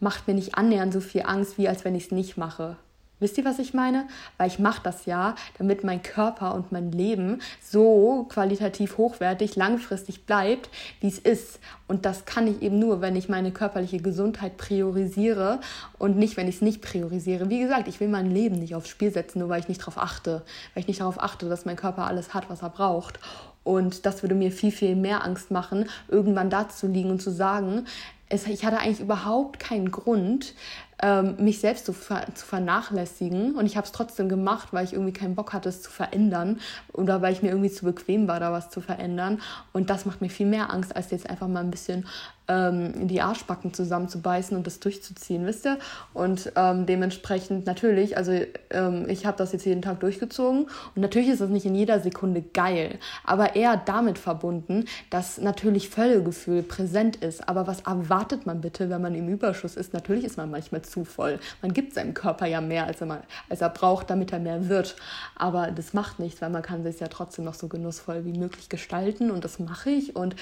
macht mir nicht annähernd so viel Angst, wie als wenn ich es nicht mache. Wisst ihr, was ich meine? Weil ich mache das ja, damit mein Körper und mein Leben so qualitativ hochwertig langfristig bleibt, wie es ist. Und das kann ich eben nur, wenn ich meine körperliche Gesundheit priorisiere und nicht, wenn ich es nicht priorisiere. Wie gesagt, ich will mein Leben nicht aufs Spiel setzen, nur weil ich nicht darauf achte. Weil ich nicht darauf achte, dass mein Körper alles hat, was er braucht. Und das würde mir viel, viel mehr Angst machen, irgendwann da zu liegen und zu sagen, es, ich hatte eigentlich überhaupt keinen Grund, ähm, mich selbst zu, ver zu vernachlässigen. Und ich habe es trotzdem gemacht, weil ich irgendwie keinen Bock hatte, es zu verändern oder weil ich mir irgendwie zu bequem war, da was zu verändern. Und das macht mir viel mehr Angst, als jetzt einfach mal ein bisschen ähm, die Arschbacken zusammenzubeißen und das durchzuziehen, wisst ihr? Und ähm, dementsprechend natürlich, also ähm, ich habe das jetzt jeden Tag durchgezogen und natürlich ist das nicht in jeder Sekunde geil, aber eher damit verbunden, dass natürlich Völlegefühl präsent ist. Aber was erwartet man bitte, wenn man im Überschuss ist? Natürlich ist man manchmal zu voll. Man gibt seinem Körper ja mehr, als er, mal, als er braucht, damit er mehr wird. Aber das macht nichts, weil man kann sich ja trotzdem noch so genussvoll wie möglich gestalten und das mache ich und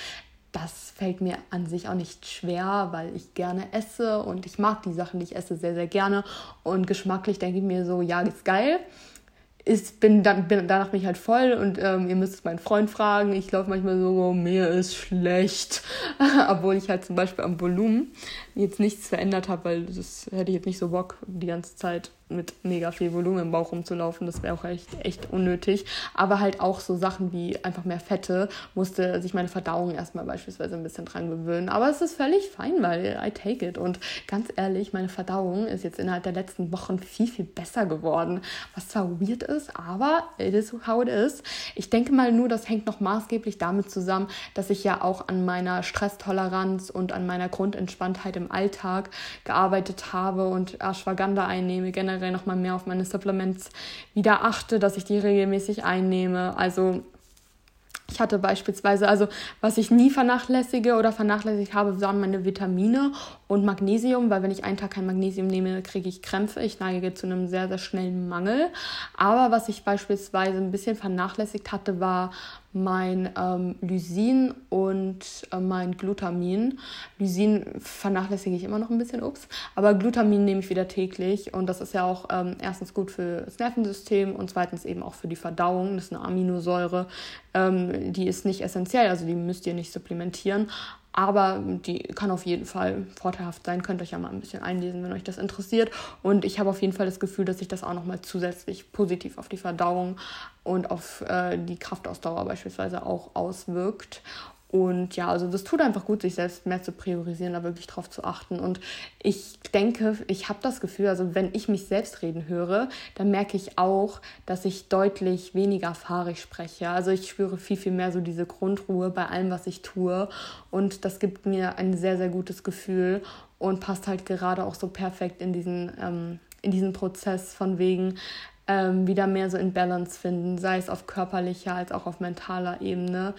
das fällt mir an sich auch nicht schwer, weil ich gerne esse und ich mag die Sachen, die ich esse, sehr, sehr gerne. Und geschmacklich denke ich mir so, ja, ist geil. Ich bin, dann, bin, danach bin ich halt voll und ähm, ihr müsst meinen Freund fragen. Ich laufe manchmal so, oh, mir ist schlecht. Obwohl ich halt zum Beispiel am Volumen jetzt nichts verändert habe, weil das hätte ich jetzt nicht so Bock, die ganze Zeit mit mega viel Volumen im Bauch rumzulaufen. Das wäre auch echt, echt unnötig. Aber halt auch so Sachen wie einfach mehr Fette musste sich meine Verdauung erstmal beispielsweise ein bisschen dran gewöhnen. Aber es ist völlig fein, weil I take it. Und ganz ehrlich, meine Verdauung ist jetzt innerhalb der letzten Wochen viel, viel besser geworden. Was zwar weird ist, aber it is how it is. Ich denke mal nur, das hängt noch maßgeblich damit zusammen, dass ich ja auch an meiner Stresstoleranz und an meiner Grundentspanntheit im Alltag gearbeitet habe und Ashwagandha einnehme, generell generell nochmal mehr auf meine Supplements wieder achte, dass ich die regelmäßig einnehme. Also ich hatte beispielsweise, also was ich nie vernachlässige oder vernachlässigt habe, waren meine Vitamine und Magnesium, weil wenn ich einen Tag kein Magnesium nehme, kriege ich Krämpfe. Ich neige zu einem sehr, sehr schnellen Mangel. Aber was ich beispielsweise ein bisschen vernachlässigt hatte, war mein ähm, Lysin und äh, mein Glutamin. Lysin vernachlässige ich immer noch ein bisschen, ups. Aber Glutamin nehme ich wieder täglich und das ist ja auch ähm, erstens gut für das Nervensystem und zweitens eben auch für die Verdauung. Das ist eine Aminosäure, ähm, die ist nicht essentiell, also die müsst ihr nicht supplementieren. Aber die kann auf jeden Fall vorteilhaft sein. Könnt euch ja mal ein bisschen einlesen, wenn euch das interessiert. Und ich habe auf jeden Fall das Gefühl, dass sich das auch nochmal zusätzlich positiv auf die Verdauung und auf äh, die Kraftausdauer beispielsweise auch auswirkt. Und ja, also das tut einfach gut, sich selbst mehr zu priorisieren, da wirklich drauf zu achten. Und ich denke, ich habe das Gefühl, also wenn ich mich selbst reden höre, dann merke ich auch, dass ich deutlich weniger fahrig spreche. Also ich spüre viel, viel mehr so diese Grundruhe bei allem, was ich tue. Und das gibt mir ein sehr, sehr gutes Gefühl und passt halt gerade auch so perfekt in diesen, ähm, in diesen Prozess von wegen, ähm, wieder mehr so in Balance finden, sei es auf körperlicher als auch auf mentaler Ebene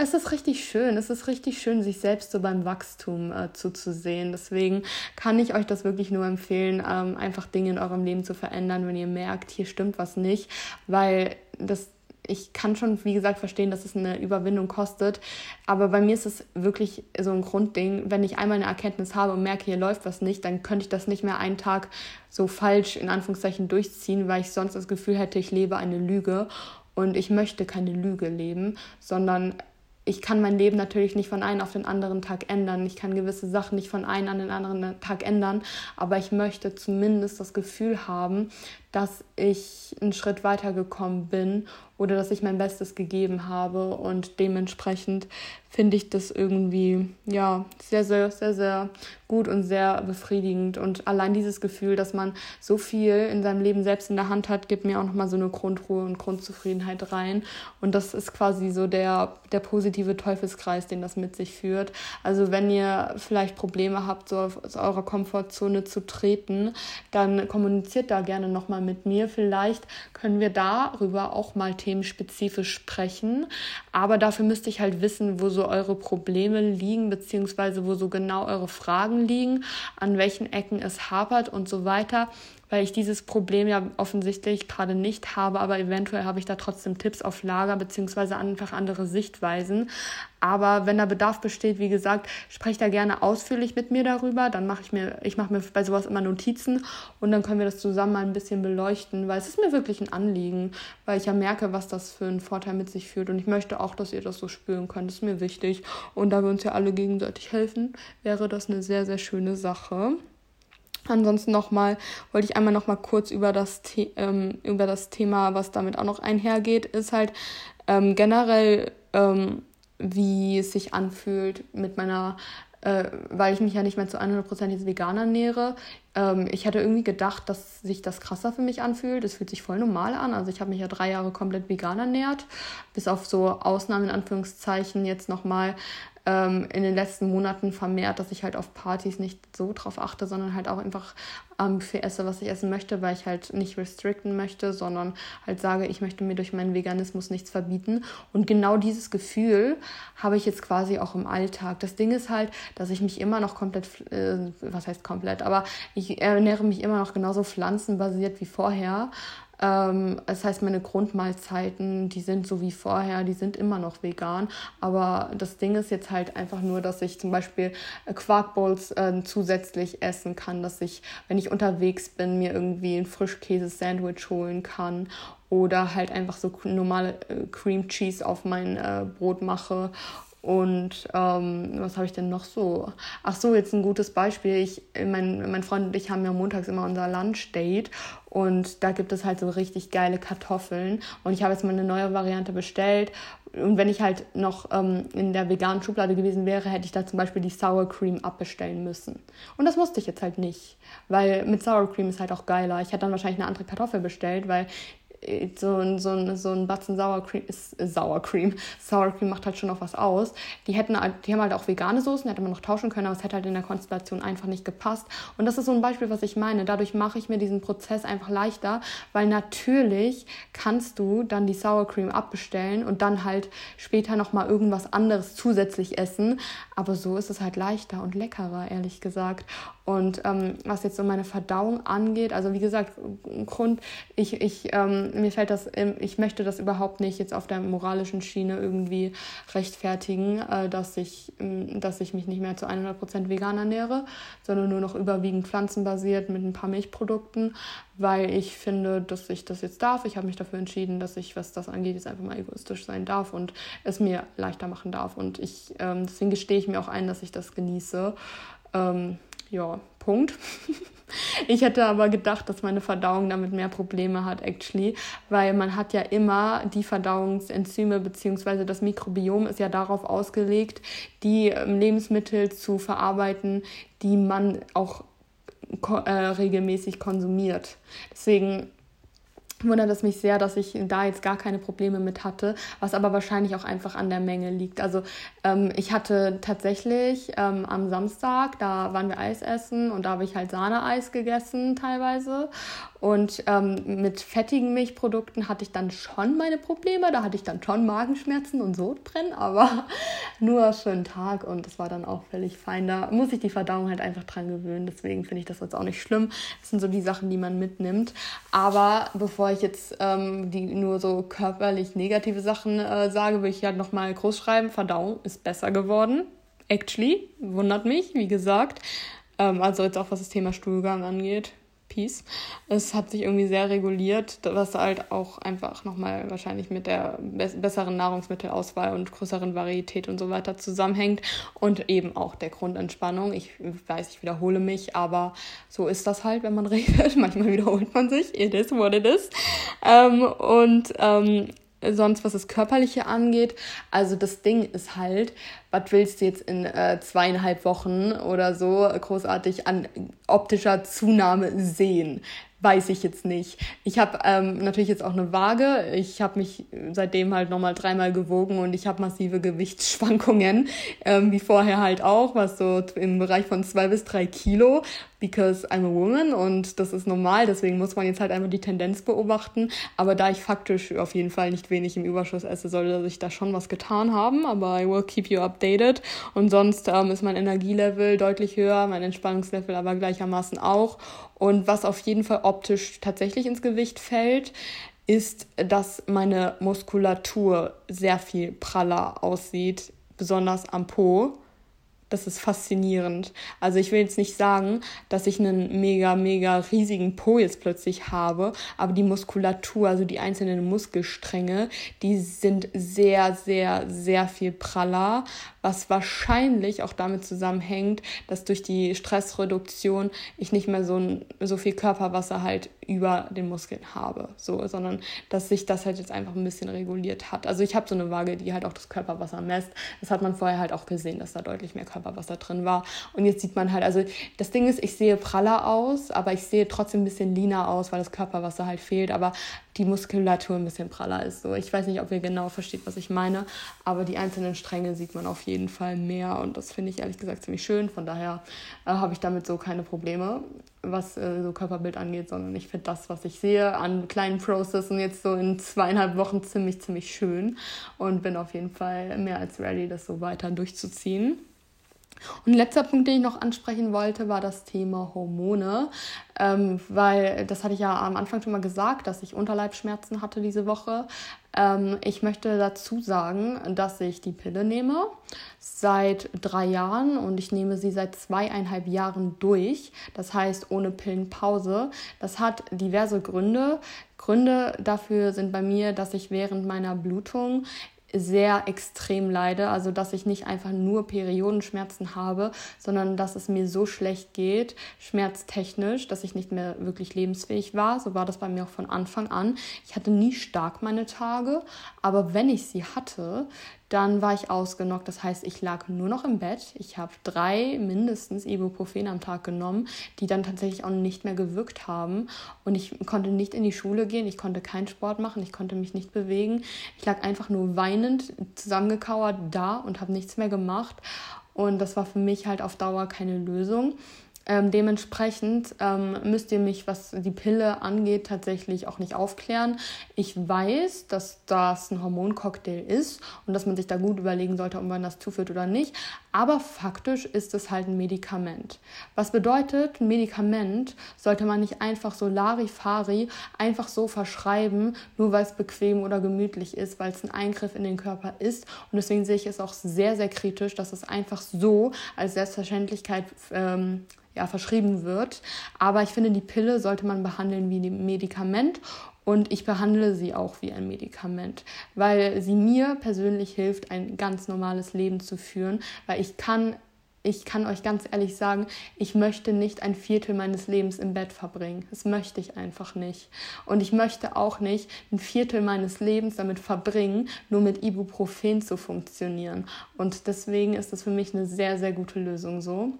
es ist richtig schön. Es ist richtig schön, sich selbst so beim Wachstum äh, zuzusehen. Deswegen kann ich euch das wirklich nur empfehlen, ähm, einfach Dinge in eurem Leben zu verändern, wenn ihr merkt, hier stimmt was nicht, weil das ich kann schon, wie gesagt, verstehen, dass es eine Überwindung kostet. Aber bei mir ist es wirklich so ein Grundding. Wenn ich einmal eine Erkenntnis habe und merke, hier läuft was nicht, dann könnte ich das nicht mehr einen Tag so falsch in Anführungszeichen durchziehen, weil ich sonst das Gefühl hätte, ich lebe eine Lüge. Und ich möchte keine Lüge leben, sondern ich kann mein Leben natürlich nicht von einem auf den anderen Tag ändern. Ich kann gewisse Sachen nicht von einem an den anderen Tag ändern. Aber ich möchte zumindest das Gefühl haben, dass ich einen Schritt weiter gekommen bin oder dass ich mein Bestes gegeben habe und dementsprechend finde ich das irgendwie ja sehr sehr sehr sehr gut und sehr befriedigend und allein dieses Gefühl, dass man so viel in seinem Leben selbst in der Hand hat, gibt mir auch noch mal so eine Grundruhe und Grundzufriedenheit rein und das ist quasi so der der positive Teufelskreis, den das mit sich führt. Also wenn ihr vielleicht Probleme habt, so aus eurer Komfortzone zu treten, dann kommuniziert da gerne noch mal mit mir. Vielleicht können wir darüber auch mal themenspezifisch sprechen. Aber dafür müsste ich halt wissen, wo so eure Probleme liegen, beziehungsweise wo so genau eure Fragen liegen, an welchen Ecken es hapert und so weiter weil ich dieses Problem ja offensichtlich gerade nicht habe, aber eventuell habe ich da trotzdem Tipps auf Lager beziehungsweise einfach andere Sichtweisen. Aber wenn da Bedarf besteht, wie gesagt, sprecht da gerne ausführlich mit mir darüber. Dann mache ich mir, ich mache mir bei sowas immer Notizen und dann können wir das zusammen mal ein bisschen beleuchten, weil es ist mir wirklich ein Anliegen, weil ich ja merke, was das für einen Vorteil mit sich führt und ich möchte auch, dass ihr das so spüren könnt. Das ist mir wichtig und da wir uns ja alle gegenseitig helfen, wäre das eine sehr sehr schöne Sache. Ansonsten nochmal, wollte ich einmal nochmal kurz über das, ähm, über das Thema, was damit auch noch einhergeht, ist halt ähm, generell, ähm, wie es sich anfühlt mit meiner, äh, weil ich mich ja nicht mehr zu 100% jetzt vegan ernähre. Ähm, ich hätte irgendwie gedacht, dass sich das krasser für mich anfühlt. Es fühlt sich voll normal an. Also ich habe mich ja drei Jahre komplett vegan ernährt, bis auf so Ausnahmen in Anführungszeichen jetzt nochmal ähm, in den letzten Monaten vermehrt, dass ich halt auf Partys nicht so drauf achte, sondern halt auch einfach am Buffet esse, was ich essen möchte, weil ich halt nicht restricten möchte, sondern halt sage, ich möchte mir durch meinen Veganismus nichts verbieten. Und genau dieses Gefühl habe ich jetzt quasi auch im Alltag. Das Ding ist halt, dass ich mich immer noch komplett, äh, was heißt komplett, aber ich ernähre mich immer noch genauso pflanzenbasiert wie vorher. Ähm, das heißt, meine Grundmahlzeiten, die sind so wie vorher, die sind immer noch vegan. Aber das Ding ist jetzt halt einfach nur, dass ich zum Beispiel Quarkbowls äh, zusätzlich essen kann, dass ich, wenn ich unterwegs bin, mir irgendwie ein Frischkäse-Sandwich holen kann oder halt einfach so normale äh, Cream Cheese auf mein äh, Brot mache und ähm, was habe ich denn noch so? Ach so, jetzt ein gutes Beispiel. Ich, mein, mein Freund und ich haben ja montags immer unser Lunch-Date und da gibt es halt so richtig geile Kartoffeln. Und ich habe jetzt mal eine neue Variante bestellt. Und wenn ich halt noch ähm, in der veganen Schublade gewesen wäre, hätte ich da zum Beispiel die Sour Cream abbestellen müssen. Und das musste ich jetzt halt nicht, weil mit Sour Cream ist halt auch geiler. Ich hätte dann wahrscheinlich eine andere Kartoffel bestellt, weil so ein, so ein, so ein Batzen Sour Cream ist äh, Sour Cream. Sour Cream macht halt schon noch was aus. Die hätten halt, die haben halt auch vegane Soßen, hätte man noch tauschen können, aber es hätte halt in der Konstellation einfach nicht gepasst. Und das ist so ein Beispiel, was ich meine. Dadurch mache ich mir diesen Prozess einfach leichter, weil natürlich kannst du dann die Sour Cream abbestellen und dann halt später nochmal irgendwas anderes zusätzlich essen. Aber so ist es halt leichter und leckerer, ehrlich gesagt. Und ähm, was jetzt so meine Verdauung angeht, also wie gesagt, Grund, ich, ich, ähm, mir fällt das, ich möchte das überhaupt nicht jetzt auf der moralischen Schiene irgendwie rechtfertigen, äh, dass, ich, äh, dass ich mich nicht mehr zu 100% vegan ernähre, sondern nur noch überwiegend pflanzenbasiert mit ein paar Milchprodukten, weil ich finde, dass ich das jetzt darf. Ich habe mich dafür entschieden, dass ich, was das angeht, jetzt einfach mal egoistisch sein darf und es mir leichter machen darf. Und ich, ähm, deswegen gestehe ich mir auch ein, dass ich das genieße. Ähm, ja, Punkt. Ich hätte aber gedacht, dass meine Verdauung damit mehr Probleme hat, actually, weil man hat ja immer die Verdauungsenzyme beziehungsweise das Mikrobiom ist ja darauf ausgelegt, die ähm, Lebensmittel zu verarbeiten, die man auch äh, regelmäßig konsumiert. Deswegen wundert es mich sehr, dass ich da jetzt gar keine Probleme mit hatte, was aber wahrscheinlich auch einfach an der Menge liegt. Also ähm, ich hatte tatsächlich ähm, am Samstag, da waren wir Eis essen und da habe ich halt Sahneeis gegessen teilweise und ähm, mit fettigen Milchprodukten hatte ich dann schon meine Probleme. Da hatte ich dann schon Magenschmerzen und Sodbrennen, aber nur für einen Tag und das war dann auch völlig fein. Da muss ich die Verdauung halt einfach dran gewöhnen. Deswegen finde ich das jetzt auch nicht schlimm. Das sind so die Sachen, die man mitnimmt. Aber bevor ich jetzt ähm, die nur so körperlich negative Sachen äh, sage, will ich halt nochmal groß schreiben. Verdauung ist besser geworden. Actually, wundert mich, wie gesagt. Ähm, also jetzt auch was das Thema Stuhlgang angeht Peace. Es hat sich irgendwie sehr reguliert, was halt auch einfach nochmal wahrscheinlich mit der besseren Nahrungsmittelauswahl und größeren Varietät und so weiter zusammenhängt und eben auch der Grundentspannung. Ich weiß, ich wiederhole mich, aber so ist das halt, wenn man redet. Manchmal wiederholt man sich. It is what it is. Ähm, und ähm, sonst, was das Körperliche angeht. Also das Ding ist halt, was willst du jetzt in äh, zweieinhalb Wochen oder so großartig an optischer Zunahme sehen? Weiß ich jetzt nicht. Ich habe ähm, natürlich jetzt auch eine Waage. Ich habe mich seitdem halt nochmal dreimal gewogen und ich habe massive Gewichtsschwankungen, ähm, wie vorher halt auch, was so im Bereich von zwei bis drei Kilo, because I'm a woman und das ist normal. Deswegen muss man jetzt halt einfach die Tendenz beobachten. Aber da ich faktisch auf jeden Fall nicht wenig im Überschuss esse, sollte sich da schon was getan haben. Aber I will keep you updated. Und sonst ähm, ist mein Energielevel deutlich höher, mein Entspannungslevel aber gleichermaßen auch. Und was auf jeden Fall optisch tatsächlich ins Gewicht fällt, ist, dass meine Muskulatur sehr viel praller aussieht, besonders am Po. Das ist faszinierend. Also ich will jetzt nicht sagen, dass ich einen mega, mega riesigen Po jetzt plötzlich habe, aber die Muskulatur, also die einzelnen Muskelstränge, die sind sehr, sehr, sehr viel praller, was wahrscheinlich auch damit zusammenhängt, dass durch die Stressreduktion ich nicht mehr so, so viel Körperwasser halt über den Muskeln habe, so, sondern dass sich das halt jetzt einfach ein bisschen reguliert hat. Also ich habe so eine Waage, die halt auch das Körperwasser messt. Das hat man vorher halt auch gesehen, dass da deutlich mehr Körperwasser drin war. Und jetzt sieht man halt, also das Ding ist, ich sehe praller aus, aber ich sehe trotzdem ein bisschen leaner aus, weil das Körperwasser halt fehlt. Aber die Muskulatur ein bisschen praller ist. So, ich weiß nicht, ob ihr genau versteht, was ich meine, aber die einzelnen Stränge sieht man auf jeden Fall mehr und das finde ich ehrlich gesagt ziemlich schön. Von daher äh, habe ich damit so keine Probleme, was äh, so Körperbild angeht, sondern ich finde das, was ich sehe an kleinen Processen jetzt so in zweieinhalb Wochen ziemlich, ziemlich schön und bin auf jeden Fall mehr als ready, das so weiter durchzuziehen. Und letzter Punkt, den ich noch ansprechen wollte, war das Thema Hormone, ähm, weil das hatte ich ja am Anfang schon mal gesagt, dass ich Unterleibschmerzen hatte diese Woche. Ähm, ich möchte dazu sagen, dass ich die Pille nehme seit drei Jahren und ich nehme sie seit zweieinhalb Jahren durch. Das heißt ohne Pillenpause. Das hat diverse Gründe. Gründe dafür sind bei mir, dass ich während meiner Blutung sehr extrem leide, also dass ich nicht einfach nur Periodenschmerzen habe, sondern dass es mir so schlecht geht, schmerztechnisch, dass ich nicht mehr wirklich lebensfähig war. So war das bei mir auch von Anfang an. Ich hatte nie stark meine Tage, aber wenn ich sie hatte, dann war ich ausgenockt. Das heißt, ich lag nur noch im Bett. Ich habe drei mindestens Ibuprofen am Tag genommen, die dann tatsächlich auch nicht mehr gewirkt haben. Und ich konnte nicht in die Schule gehen. Ich konnte keinen Sport machen. Ich konnte mich nicht bewegen. Ich lag einfach nur weinend zusammengekauert da und habe nichts mehr gemacht. Und das war für mich halt auf Dauer keine Lösung. Ähm, dementsprechend ähm, müsst ihr mich, was die Pille angeht, tatsächlich auch nicht aufklären. Ich weiß, dass das ein Hormoncocktail ist und dass man sich da gut überlegen sollte, ob man das zuführt oder nicht. Aber faktisch ist es halt ein Medikament. Was bedeutet, ein Medikament sollte man nicht einfach so Larifari einfach so verschreiben, nur weil es bequem oder gemütlich ist, weil es ein Eingriff in den Körper ist. Und deswegen sehe ich es auch sehr, sehr kritisch, dass es einfach so als Selbstverständlichkeit ähm, ja, verschrieben wird. Aber ich finde, die Pille sollte man behandeln wie ein Medikament und ich behandle sie auch wie ein Medikament, weil sie mir persönlich hilft, ein ganz normales Leben zu führen, weil ich kann ich kann euch ganz ehrlich sagen, ich möchte nicht ein Viertel meines Lebens im Bett verbringen. Das möchte ich einfach nicht. Und ich möchte auch nicht ein Viertel meines Lebens damit verbringen, nur mit Ibuprofen zu funktionieren. Und deswegen ist das für mich eine sehr, sehr gute Lösung so.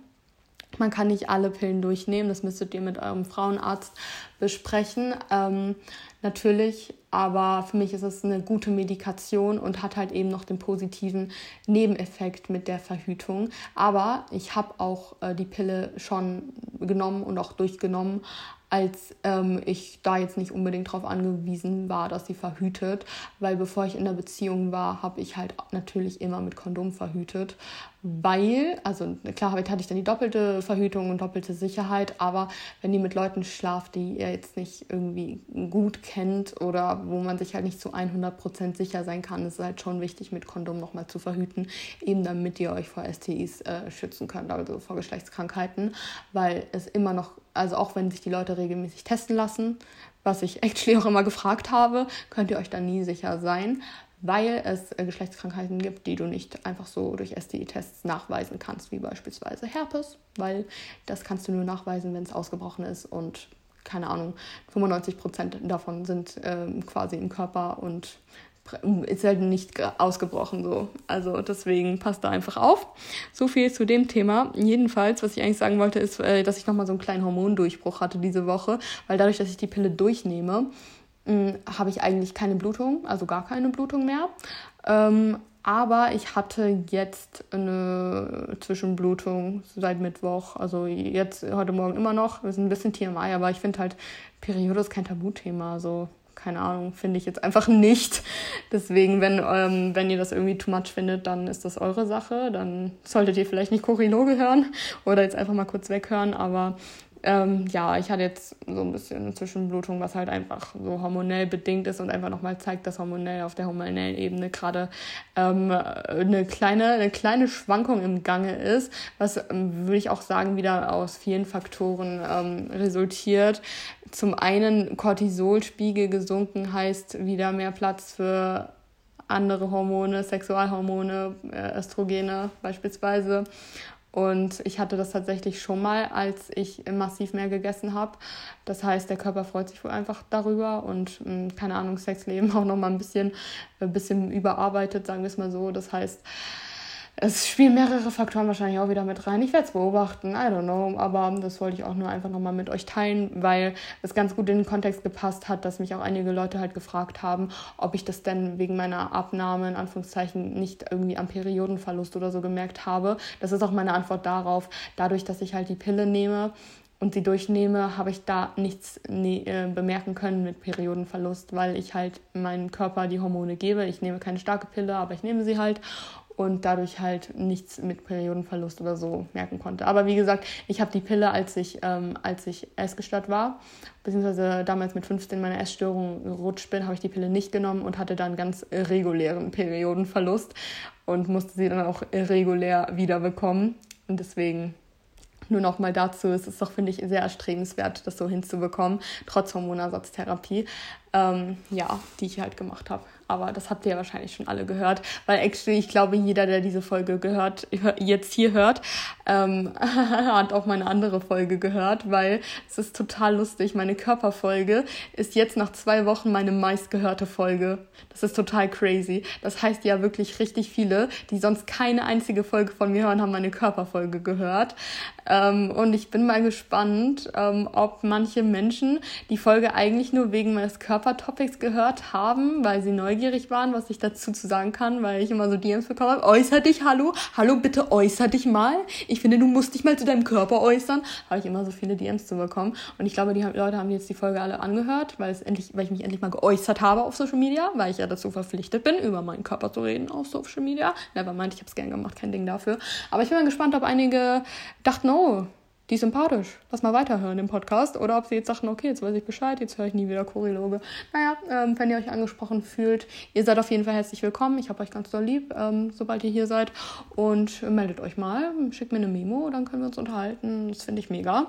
Man kann nicht alle Pillen durchnehmen, das müsstet ihr mit eurem Frauenarzt besprechen. Ähm, natürlich, aber für mich ist es eine gute Medikation und hat halt eben noch den positiven Nebeneffekt mit der Verhütung. Aber ich habe auch äh, die Pille schon genommen und auch durchgenommen, als ähm, ich da jetzt nicht unbedingt darauf angewiesen war, dass sie verhütet, weil bevor ich in der Beziehung war, habe ich halt natürlich immer mit Kondom verhütet, weil, also klar hatte ich dann die doppelte Verhütung und doppelte Sicherheit, aber wenn ihr mit Leuten schlaft, die ihr jetzt nicht irgendwie gut kennt oder wo man sich halt nicht zu 100% sicher sein kann, ist es halt schon wichtig, mit Kondom nochmal zu verhüten, eben damit ihr euch vor STIs äh, schützen könnt, also vor Geschlechtskrankheiten, weil es immer noch, also auch wenn sich die Leute regelmäßig testen lassen, was ich actually auch immer gefragt habe, könnt ihr euch da nie sicher sein, weil es äh, Geschlechtskrankheiten gibt, die du nicht einfach so durch STI-Tests nachweisen kannst, wie beispielsweise Herpes, weil das kannst du nur nachweisen, wenn es ausgebrochen ist und keine Ahnung, 95 Prozent davon sind ähm, quasi im Körper und ist halt nicht ausgebrochen so. Also deswegen passt da einfach auf. So viel zu dem Thema. Jedenfalls, was ich eigentlich sagen wollte, ist, äh, dass ich nochmal so einen kleinen Hormondurchbruch hatte diese Woche, weil dadurch, dass ich die Pille durchnehme, habe ich eigentlich keine Blutung, also gar keine Blutung mehr. Ähm, aber ich hatte jetzt eine Zwischenblutung seit Mittwoch. Also jetzt heute Morgen immer noch. Wir sind ein bisschen TMI, aber ich finde halt, Periode ist kein Tabuthema. Also keine Ahnung, finde ich jetzt einfach nicht. Deswegen, wenn, ähm, wenn ihr das irgendwie too much findet, dann ist das eure Sache. Dann solltet ihr vielleicht nicht Choriloge hören oder jetzt einfach mal kurz weghören. Aber ähm, ja, ich hatte jetzt so ein bisschen eine Zwischenblutung, was halt einfach so hormonell bedingt ist und einfach nochmal zeigt, dass hormonell auf der hormonellen Ebene gerade ähm, eine, kleine, eine kleine Schwankung im Gange ist, was, ähm, würde ich auch sagen, wieder aus vielen Faktoren ähm, resultiert. Zum einen Cortisolspiegel gesunken heißt wieder mehr Platz für andere Hormone, Sexualhormone, äh, Östrogene beispielsweise. Und ich hatte das tatsächlich schon mal, als ich massiv mehr gegessen habe. Das heißt, der Körper freut sich wohl einfach darüber und hm, keine Ahnung, Sexleben auch noch mal ein bisschen, ein bisschen überarbeitet, sagen wir es mal so. Das heißt, es spielen mehrere Faktoren wahrscheinlich auch wieder mit rein. Ich werde es beobachten, I don't know, aber das wollte ich auch nur einfach nochmal mit euch teilen, weil es ganz gut in den Kontext gepasst hat, dass mich auch einige Leute halt gefragt haben, ob ich das denn wegen meiner Abnahme in Anführungszeichen nicht irgendwie am Periodenverlust oder so gemerkt habe. Das ist auch meine Antwort darauf. Dadurch, dass ich halt die Pille nehme, und sie durchnehme, habe ich da nichts ne, äh, bemerken können mit Periodenverlust, weil ich halt meinem Körper die Hormone gebe. Ich nehme keine starke Pille, aber ich nehme sie halt und dadurch halt nichts mit Periodenverlust oder so merken konnte. Aber wie gesagt, ich habe die Pille, als ich, ähm, als ich essgestört war, beziehungsweise damals mit 15 meiner Essstörung gerutscht bin, habe ich die Pille nicht genommen und hatte dann ganz regulären Periodenverlust und musste sie dann auch regulär wiederbekommen. Und deswegen nur noch mal dazu, es ist doch, finde ich, sehr erstrebenswert, das so hinzubekommen, trotz Hormonersatztherapie, ähm, ja, die ich halt gemacht habe aber das habt ihr ja wahrscheinlich schon alle gehört, weil actually, ich glaube, jeder, der diese Folge gehört, jetzt hier hört, ähm, hat auch meine andere Folge gehört, weil es ist total lustig. Meine Körperfolge ist jetzt nach zwei Wochen meine meistgehörte Folge. Das ist total crazy. Das heißt ja wirklich richtig viele, die sonst keine einzige Folge von mir hören, haben meine Körperfolge gehört. Ähm, und ich bin mal gespannt, ähm, ob manche Menschen die Folge eigentlich nur wegen meines Körpertopics gehört haben, weil sie neugierig waren, was ich dazu zu sagen kann, weil ich immer so DMs bekommen habe. Äußer dich, hallo, hallo, bitte äußer dich mal. Ich finde, du musst dich mal zu deinem Körper äußern. Habe ich immer so viele DMs zu bekommen. Und ich glaube, die Leute haben jetzt die Folge alle angehört, weil, es endlich, weil ich mich endlich mal geäußert habe auf Social Media, weil ich ja dazu verpflichtet bin, über meinen Körper zu reden auf Social Media. Never mind, ich habe es gern gemacht, kein Ding dafür. Aber ich bin mal gespannt, ob einige dachten, oh, know. Die ist sympathisch. Lass mal weiterhören im Podcast. Oder ob sie jetzt sagen, okay, jetzt weiß ich Bescheid, jetzt höre ich nie wieder Choriloge. Naja, ähm, wenn ihr euch angesprochen fühlt, ihr seid auf jeden Fall herzlich willkommen. Ich habe euch ganz doll lieb, ähm, sobald ihr hier seid. Und meldet euch mal, schickt mir eine Memo, dann können wir uns unterhalten. Das finde ich mega.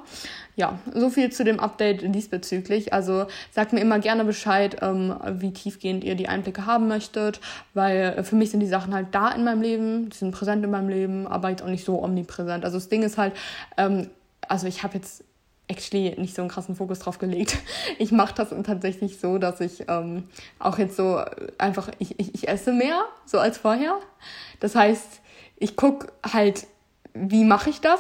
Ja, so viel zu dem Update diesbezüglich. Also sagt mir immer gerne Bescheid, ähm, wie tiefgehend ihr die Einblicke haben möchtet, weil für mich sind die Sachen halt da in meinem Leben, die sind präsent in meinem Leben, aber jetzt auch nicht so omnipräsent. Also das Ding ist halt, ähm, also ich habe jetzt actually nicht so einen krassen Fokus drauf gelegt. Ich mache das tatsächlich so, dass ich ähm, auch jetzt so einfach, ich, ich, ich esse mehr, so als vorher. Das heißt, ich gucke halt, wie mache ich das?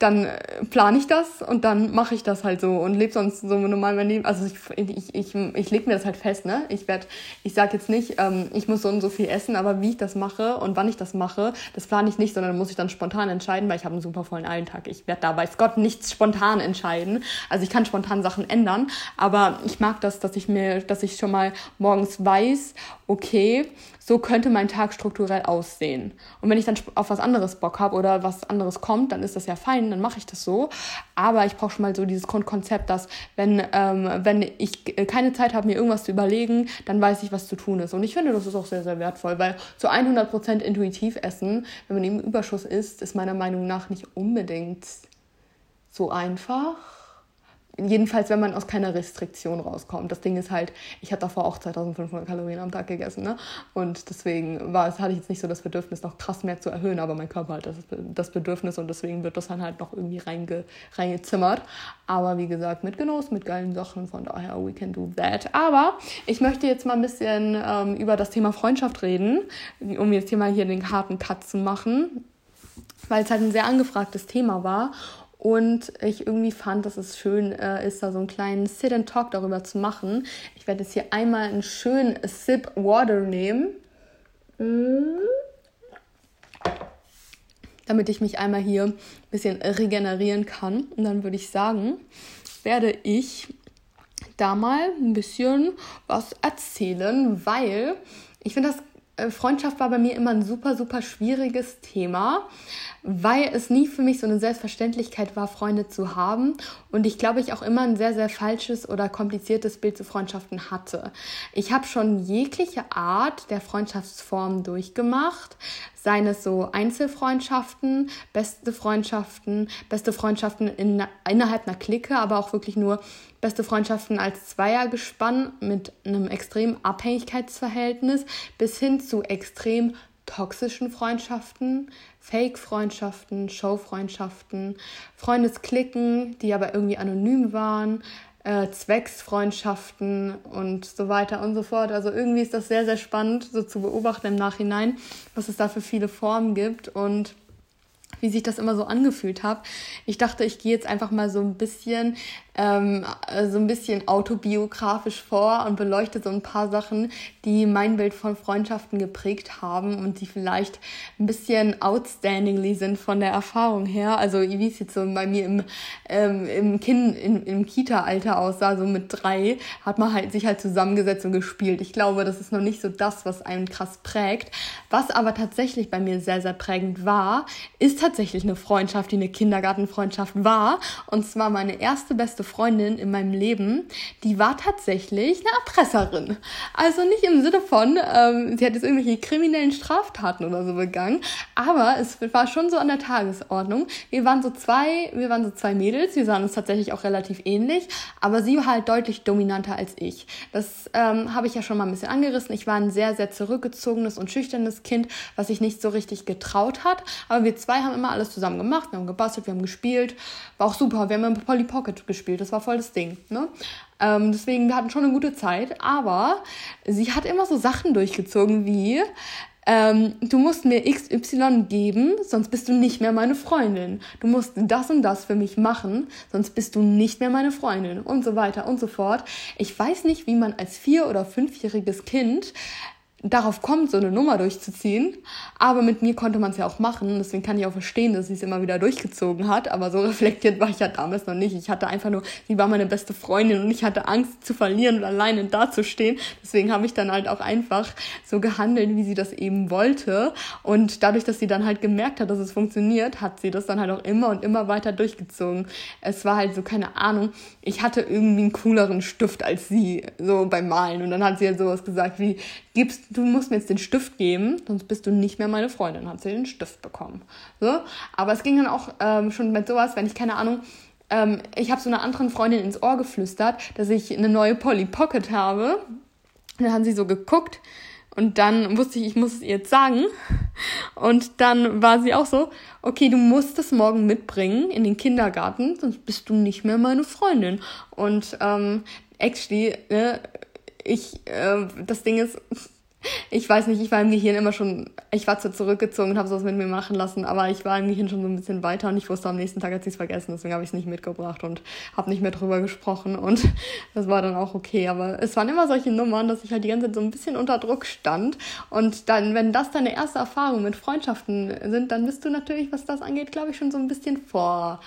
Dann äh, plane ich das und dann mache ich das halt so und lebe sonst so normal mein Leben. Also ich, ich, ich, ich lege mir das halt fest, ne? Ich werde, ich sage jetzt nicht, ähm, ich muss so und so viel essen, aber wie ich das mache und wann ich das mache, das plane ich nicht, sondern muss ich dann spontan entscheiden, weil ich habe einen super vollen Alltag. Ich werde da, weiß Gott, nichts spontan entscheiden. Also ich kann spontan Sachen ändern, aber ich mag das, dass ich mir, dass ich schon mal morgens weiß okay, so könnte mein Tag strukturell aussehen. Und wenn ich dann auf was anderes Bock habe oder was anderes kommt, dann ist das ja fein, dann mache ich das so. Aber ich brauche schon mal so dieses Grundkonzept, dass wenn, ähm, wenn ich keine Zeit habe, mir irgendwas zu überlegen, dann weiß ich, was zu tun ist. Und ich finde, das ist auch sehr, sehr wertvoll, weil zu 100% intuitiv essen, wenn man im Überschuss isst, ist meiner Meinung nach nicht unbedingt so einfach jedenfalls, wenn man aus keiner Restriktion rauskommt. Das Ding ist halt, ich hatte davor auch 2500 Kalorien am Tag gegessen, ne? Und deswegen war hatte ich jetzt nicht so das Bedürfnis, noch krass mehr zu erhöhen, aber mein Körper hat das, das Bedürfnis und deswegen wird das dann halt noch irgendwie reinge, reingezimmert. Aber wie gesagt, mit Genuss, mit geilen Sachen, von daher, we can do that. Aber ich möchte jetzt mal ein bisschen ähm, über das Thema Freundschaft reden, um jetzt hier mal hier den harten Cut zu machen weil es halt ein sehr angefragtes Thema war und ich irgendwie fand, dass es schön äh, ist, da so einen kleinen Sit-and-Talk darüber zu machen. Ich werde jetzt hier einmal einen schönen Sip Water nehmen. Damit ich mich einmal hier ein bisschen regenerieren kann. Und dann würde ich sagen, werde ich da mal ein bisschen was erzählen, weil ich finde das Freundschaft war bei mir immer ein super, super schwieriges Thema, weil es nie für mich so eine Selbstverständlichkeit war, Freunde zu haben. Und ich glaube, ich auch immer ein sehr, sehr falsches oder kompliziertes Bild zu Freundschaften hatte. Ich habe schon jegliche Art der Freundschaftsform durchgemacht, seien es so Einzelfreundschaften, beste Freundschaften, beste Freundschaften in, innerhalb einer Clique, aber auch wirklich nur beste Freundschaften als Zweiergespann mit einem extremen Abhängigkeitsverhältnis bis hin zu extrem toxischen Freundschaften, Fake-Freundschaften, Show-Freundschaften, Freundesklicken, die aber irgendwie anonym waren, äh, Zwecksfreundschaften und so weiter und so fort. Also irgendwie ist das sehr, sehr spannend, so zu beobachten im Nachhinein, was es da für viele Formen gibt und wie sich das immer so angefühlt hat. Ich dachte, ich gehe jetzt einfach mal so ein bisschen ähm, so ein bisschen autobiografisch vor und beleuchtet so ein paar Sachen, die mein Bild von Freundschaften geprägt haben und die vielleicht ein bisschen outstandingly sind von der Erfahrung her. Also wie es jetzt so bei mir im, ähm, im, kind, im, im Kita-Alter aussah, so mit drei, hat man halt sich halt zusammengesetzt und gespielt. Ich glaube, das ist noch nicht so das, was einen krass prägt. Was aber tatsächlich bei mir sehr, sehr prägend war, ist tatsächlich eine Freundschaft, die eine Kindergartenfreundschaft war. Und zwar meine erste beste Freundin in meinem Leben, die war tatsächlich eine Erpresserin. Also nicht im Sinne von, ähm, sie hat jetzt irgendwelche kriminellen Straftaten oder so begangen, aber es war schon so an der Tagesordnung. Wir waren so zwei, wir waren so zwei Mädels, wir sahen uns tatsächlich auch relativ ähnlich, aber sie war halt deutlich dominanter als ich. Das ähm, habe ich ja schon mal ein bisschen angerissen. Ich war ein sehr, sehr zurückgezogenes und schüchternes Kind, was sich nicht so richtig getraut hat. Aber wir zwei haben immer alles zusammen gemacht. Wir haben gebastelt, wir haben gespielt. War auch super. Wir haben Polly Pocket gespielt das war voll das Ding. Ne? Ähm, deswegen, wir hatten schon eine gute Zeit, aber sie hat immer so Sachen durchgezogen wie, ähm, du musst mir XY geben, sonst bist du nicht mehr meine Freundin. Du musst das und das für mich machen, sonst bist du nicht mehr meine Freundin und so weiter und so fort. Ich weiß nicht, wie man als vier- oder fünfjähriges Kind darauf kommt, so eine Nummer durchzuziehen. Aber mit mir konnte man es ja auch machen. Deswegen kann ich auch verstehen, dass sie es immer wieder durchgezogen hat. Aber so reflektiert war ich ja damals noch nicht. Ich hatte einfach nur, sie war meine beste Freundin und ich hatte Angst zu verlieren und alleine dazustehen. Deswegen habe ich dann halt auch einfach so gehandelt, wie sie das eben wollte. Und dadurch, dass sie dann halt gemerkt hat, dass es funktioniert, hat sie das dann halt auch immer und immer weiter durchgezogen. Es war halt so, keine Ahnung, ich hatte irgendwie einen cooleren Stift als sie, so beim Malen. Und dann hat sie halt sowas gesagt wie, gibst, du musst mir jetzt den Stift geben, sonst bist du nicht mehr meine Freundin, hat sie den Stift bekommen. So, aber es ging dann auch ähm, schon mit sowas, wenn ich keine Ahnung, ähm, ich habe so einer anderen Freundin ins Ohr geflüstert, dass ich eine neue Polly Pocket habe. Und dann haben sie so geguckt und dann wusste ich, ich muss es ihr jetzt sagen. Und dann war sie auch so, okay, du musst es morgen mitbringen in den Kindergarten, sonst bist du nicht mehr meine Freundin. Und ähm, actually, ne, ich, äh, das Ding ist, ich weiß nicht, ich war im Gehirn immer schon, ich war zwar zurückgezogen und habe sowas mit mir machen lassen, aber ich war im Gehirn schon so ein bisschen weiter und ich wusste am nächsten Tag hat sie es vergessen, deswegen habe ich es nicht mitgebracht und habe nicht mehr drüber gesprochen und das war dann auch okay. Aber es waren immer solche Nummern, dass ich halt die ganze Zeit so ein bisschen unter Druck stand und dann, wenn das deine erste Erfahrung mit Freundschaften sind, dann bist du natürlich, was das angeht, glaube ich, schon so ein bisschen vor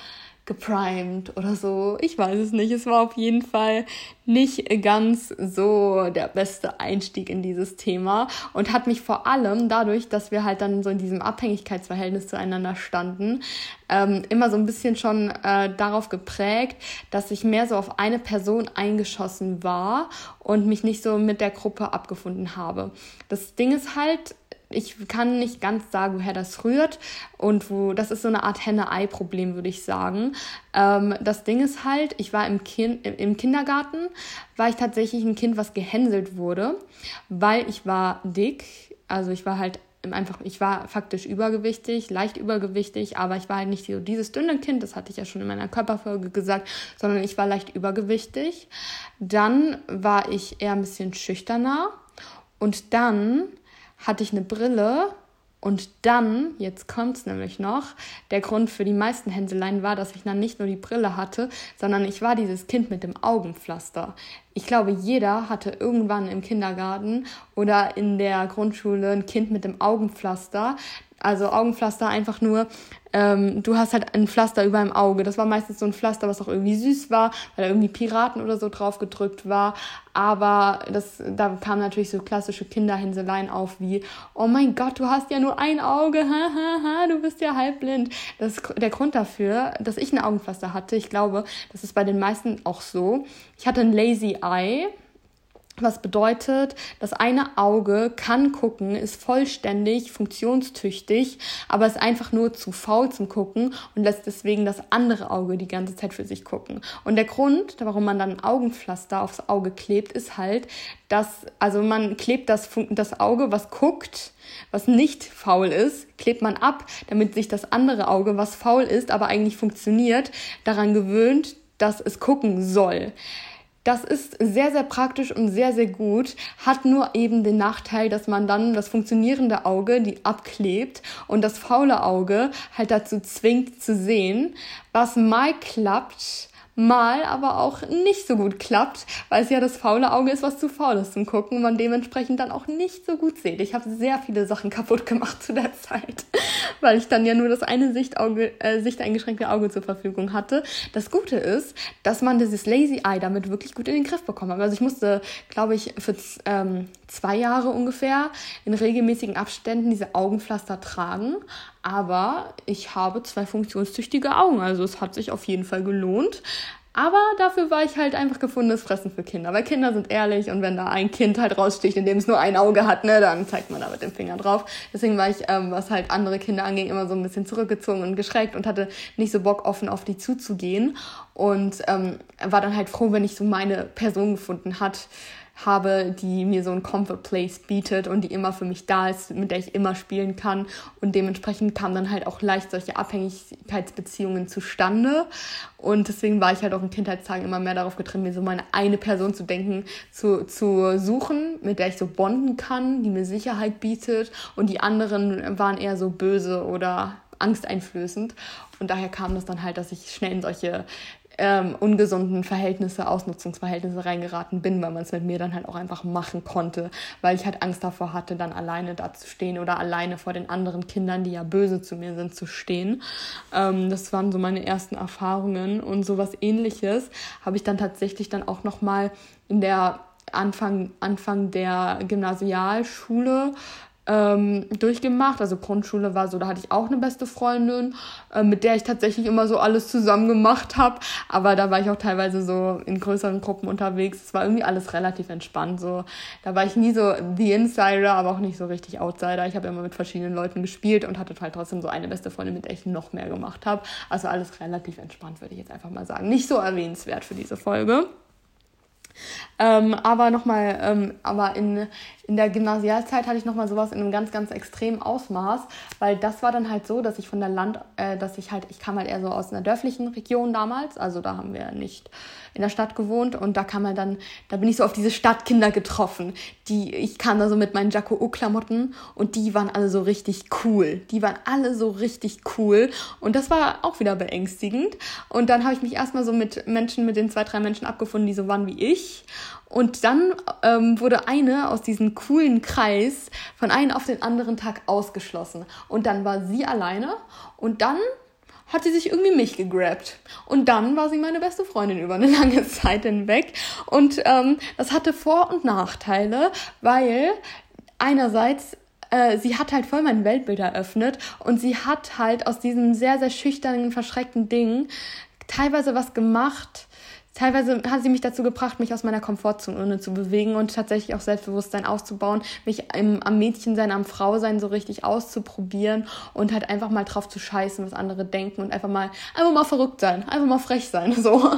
geprimed oder so. Ich weiß es nicht. Es war auf jeden Fall nicht ganz so der beste Einstieg in dieses Thema und hat mich vor allem dadurch, dass wir halt dann so in diesem Abhängigkeitsverhältnis zueinander standen, ähm, immer so ein bisschen schon äh, darauf geprägt, dass ich mehr so auf eine Person eingeschossen war und mich nicht so mit der Gruppe abgefunden habe. Das Ding ist halt, ich kann nicht ganz sagen, woher das rührt und wo, das ist so eine Art Henne-Ei-Problem, würde ich sagen. Ähm, das Ding ist halt, ich war im, kind, im Kindergarten, war ich tatsächlich ein Kind, was gehänselt wurde, weil ich war dick, also ich war halt einfach, ich war faktisch übergewichtig, leicht übergewichtig, aber ich war halt nicht so dieses dünne Kind, das hatte ich ja schon in meiner Körperfolge gesagt, sondern ich war leicht übergewichtig. Dann war ich eher ein bisschen schüchterner und dann hatte ich eine Brille und dann, jetzt kommt es nämlich noch, der Grund für die meisten Hänseleien war, dass ich dann nicht nur die Brille hatte, sondern ich war dieses Kind mit dem Augenpflaster. Ich glaube, jeder hatte irgendwann im Kindergarten oder in der Grundschule ein Kind mit dem Augenpflaster. Also Augenpflaster einfach nur, ähm, du hast halt ein Pflaster über dem Auge. Das war meistens so ein Pflaster, was auch irgendwie süß war, weil da irgendwie Piraten oder so drauf gedrückt war. Aber das, da kamen natürlich so klassische Kinderhänseleien auf wie, oh mein Gott, du hast ja nur ein Auge, ha, ha, ha, du bist ja halbblind. Das ist der Grund dafür, dass ich ein Augenpflaster hatte. Ich glaube, das ist bei den meisten auch so. Ich hatte ein Lazy Eye was bedeutet, das eine Auge kann gucken, ist vollständig funktionstüchtig, aber ist einfach nur zu faul zum Gucken und lässt deswegen das andere Auge die ganze Zeit für sich gucken. Und der Grund, warum man dann Augenpflaster aufs Auge klebt, ist halt, dass, also man klebt das, das Auge, was guckt, was nicht faul ist, klebt man ab, damit sich das andere Auge, was faul ist, aber eigentlich funktioniert, daran gewöhnt, dass es gucken soll. Das ist sehr, sehr praktisch und sehr, sehr gut, hat nur eben den Nachteil, dass man dann das funktionierende Auge, die abklebt und das faule Auge halt dazu zwingt zu sehen, was mal klappt, mal aber auch nicht so gut klappt, weil es ja das faule Auge ist, was zu faul ist zum Gucken und man dementsprechend dann auch nicht so gut sieht. Ich habe sehr viele Sachen kaputt gemacht zu der Zeit, weil ich dann ja nur das eine Sichtauge, äh, sichteingeschränkte Auge zur Verfügung hatte. Das Gute ist, dass man dieses Lazy Eye damit wirklich gut in den Griff bekommen hat. Also ich musste, glaube ich, für ähm, zwei Jahre ungefähr in regelmäßigen Abständen diese Augenpflaster tragen. Aber ich habe zwei funktionstüchtige Augen, also es hat sich auf jeden Fall gelohnt. Aber dafür war ich halt einfach gefundenes Fressen für Kinder, weil Kinder sind ehrlich und wenn da ein Kind halt raussticht, in dem es nur ein Auge hat, ne, dann zeigt man da mit dem Finger drauf. Deswegen war ich, ähm, was halt andere Kinder anging, immer so ein bisschen zurückgezogen und geschreckt und hatte nicht so Bock, offen auf die zuzugehen. Und ähm, war dann halt froh, wenn ich so meine Person gefunden hat, habe, die mir so ein Comfort Place bietet und die immer für mich da ist, mit der ich immer spielen kann. Und dementsprechend kamen dann halt auch leicht solche Abhängigkeitsbeziehungen zustande. Und deswegen war ich halt auch in Kindheitstagen immer mehr darauf getrimmt, mir so meine eine Person zu denken, zu, zu suchen, mit der ich so bonden kann, die mir Sicherheit bietet. Und die anderen waren eher so böse oder angsteinflößend. Und daher kam das dann halt, dass ich schnell in solche ähm, ungesunden Verhältnisse, Ausnutzungsverhältnisse reingeraten bin, weil man es mit mir dann halt auch einfach machen konnte, weil ich halt Angst davor hatte, dann alleine da zu stehen oder alleine vor den anderen Kindern, die ja böse zu mir sind, zu stehen. Ähm, das waren so meine ersten Erfahrungen und sowas ähnliches habe ich dann tatsächlich dann auch nochmal in der Anfang, Anfang der Gymnasialschule ähm, durchgemacht. Also Grundschule war so, da hatte ich auch eine beste Freundin, äh, mit der ich tatsächlich immer so alles zusammen gemacht habe. Aber da war ich auch teilweise so in größeren Gruppen unterwegs. Es war irgendwie alles relativ entspannt. So, da war ich nie so the Insider, aber auch nicht so richtig Outsider. Ich habe immer mit verschiedenen Leuten gespielt und hatte halt trotzdem so eine beste Freundin, mit der ich noch mehr gemacht habe. Also alles relativ entspannt, würde ich jetzt einfach mal sagen. Nicht so erwähnenswert für diese Folge. Ähm, aber nochmal, ähm, aber in, in der Gymnasialzeit hatte ich nochmal sowas in einem ganz, ganz extremen Ausmaß, weil das war dann halt so, dass ich von der Land, äh, dass ich halt, ich kam halt eher so aus einer dörflichen Region damals, also da haben wir nicht in der Stadt gewohnt und da kam halt dann, da bin ich so auf diese Stadtkinder getroffen, die, ich kam da so mit meinen Jacko O-Klamotten und die waren alle so richtig cool, die waren alle so richtig cool und das war auch wieder beängstigend. Und dann habe ich mich erstmal so mit Menschen, mit den zwei, drei Menschen abgefunden, die so waren wie ich und dann ähm, wurde eine aus diesem coolen Kreis von einem auf den anderen Tag ausgeschlossen. Und dann war sie alleine. Und dann hat sie sich irgendwie mich gegrabt. Und dann war sie meine beste Freundin über eine lange Zeit hinweg. Und ähm, das hatte Vor- und Nachteile, weil einerseits äh, sie hat halt voll mein Weltbild eröffnet und sie hat halt aus diesem sehr, sehr schüchternen, verschreckten Ding teilweise was gemacht, teilweise hat sie mich dazu gebracht, mich aus meiner Komfortzone zu bewegen und tatsächlich auch Selbstbewusstsein aufzubauen, mich im, am Mädchensein, am Frausein so richtig auszuprobieren und halt einfach mal drauf zu scheißen, was andere denken und einfach mal, einfach mal verrückt sein, einfach mal frech sein, so.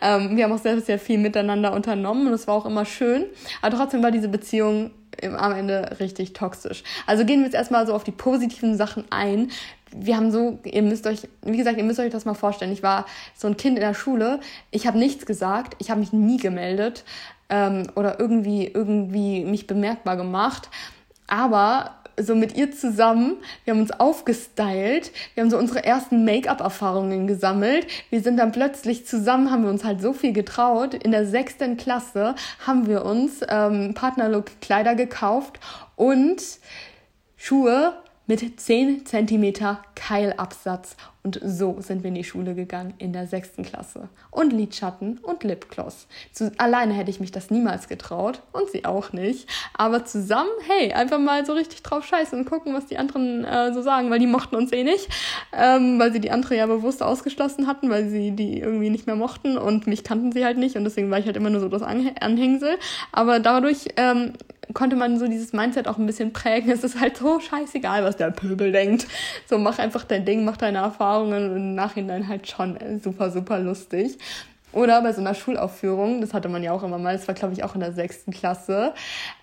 Ähm, wir haben auch sehr, sehr viel miteinander unternommen und es war auch immer schön, aber trotzdem war diese Beziehung am Ende richtig toxisch. Also gehen wir jetzt erstmal so auf die positiven Sachen ein, wir haben so, ihr müsst euch, wie gesagt, ihr müsst euch das mal vorstellen. Ich war so ein Kind in der Schule, ich habe nichts gesagt, ich habe mich nie gemeldet ähm, oder irgendwie, irgendwie mich bemerkbar gemacht. Aber so mit ihr zusammen, wir haben uns aufgestylt, wir haben so unsere ersten Make-up-Erfahrungen gesammelt. Wir sind dann plötzlich zusammen, haben wir uns halt so viel getraut. In der sechsten Klasse haben wir uns ähm, Partnerlook-Kleider gekauft und Schuhe mit 10 cm Keilabsatz. Und so sind wir in die Schule gegangen in der sechsten Klasse. Und Lidschatten und Lipgloss. Zu, alleine hätte ich mich das niemals getraut und sie auch nicht. Aber zusammen, hey, einfach mal so richtig drauf scheißen und gucken, was die anderen äh, so sagen, weil die mochten uns eh nicht. Ähm, weil sie die andere ja bewusst ausgeschlossen hatten, weil sie die irgendwie nicht mehr mochten und mich kannten sie halt nicht und deswegen war ich halt immer nur so das Anhängsel. Aber dadurch ähm, konnte man so dieses Mindset auch ein bisschen prägen. Es ist halt so scheißegal, was der Pöbel denkt. So mach einfach dein Ding, mach deine Erfahrungen und im Nachhinein halt schon super, super lustig. Oder bei so einer Schulaufführung, das hatte man ja auch immer mal, das war glaube ich auch in der sechsten Klasse,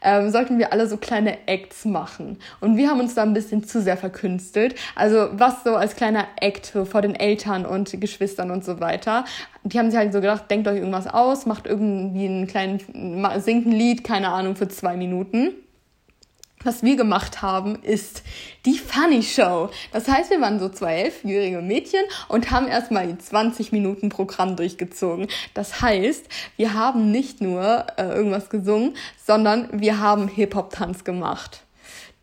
ähm, sollten wir alle so kleine Acts machen. Und wir haben uns da ein bisschen zu sehr verkünstelt. Also was so als kleiner Act vor den Eltern und Geschwistern und so weiter. Die haben sich halt so gedacht, denkt euch irgendwas aus, macht irgendwie einen kleinen, singt ein Lied, keine Ahnung, für zwei Minuten was wir gemacht haben, ist die Funny Show. Das heißt, wir waren so zwei elfjährige Mädchen und haben erstmal die 20 Minuten Programm durchgezogen. Das heißt, wir haben nicht nur äh, irgendwas gesungen, sondern wir haben Hip-Hop-Tanz gemacht.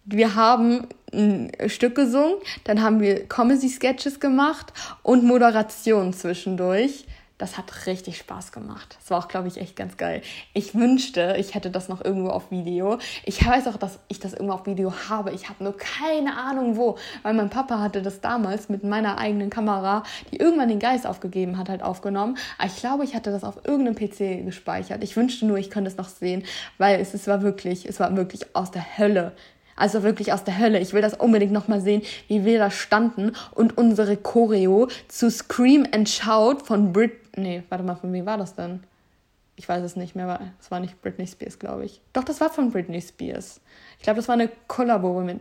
Wir haben ein Stück gesungen, dann haben wir Comedy-Sketches gemacht und Moderation zwischendurch das hat richtig Spaß gemacht. Das war auch, glaube ich, echt ganz geil. Ich wünschte, ich hätte das noch irgendwo auf Video. Ich weiß auch, dass ich das irgendwo auf Video habe. Ich habe nur keine Ahnung wo, weil mein Papa hatte das damals mit meiner eigenen Kamera, die irgendwann den Geist aufgegeben hat, halt aufgenommen. Aber ich glaube, ich hatte das auf irgendeinem PC gespeichert. Ich wünschte nur, ich könnte es noch sehen, weil es, es war wirklich, es war wirklich aus der Hölle. Also wirklich aus der Hölle. Ich will das unbedingt nochmal sehen, wie wir da standen und unsere Choreo zu Scream and Shout von Brit Nee, warte mal, von wem war das denn? Ich weiß es nicht mehr, es war nicht Britney Spears, glaube ich. Doch, das war von Britney Spears. Ich glaube, das war eine Kollabo mit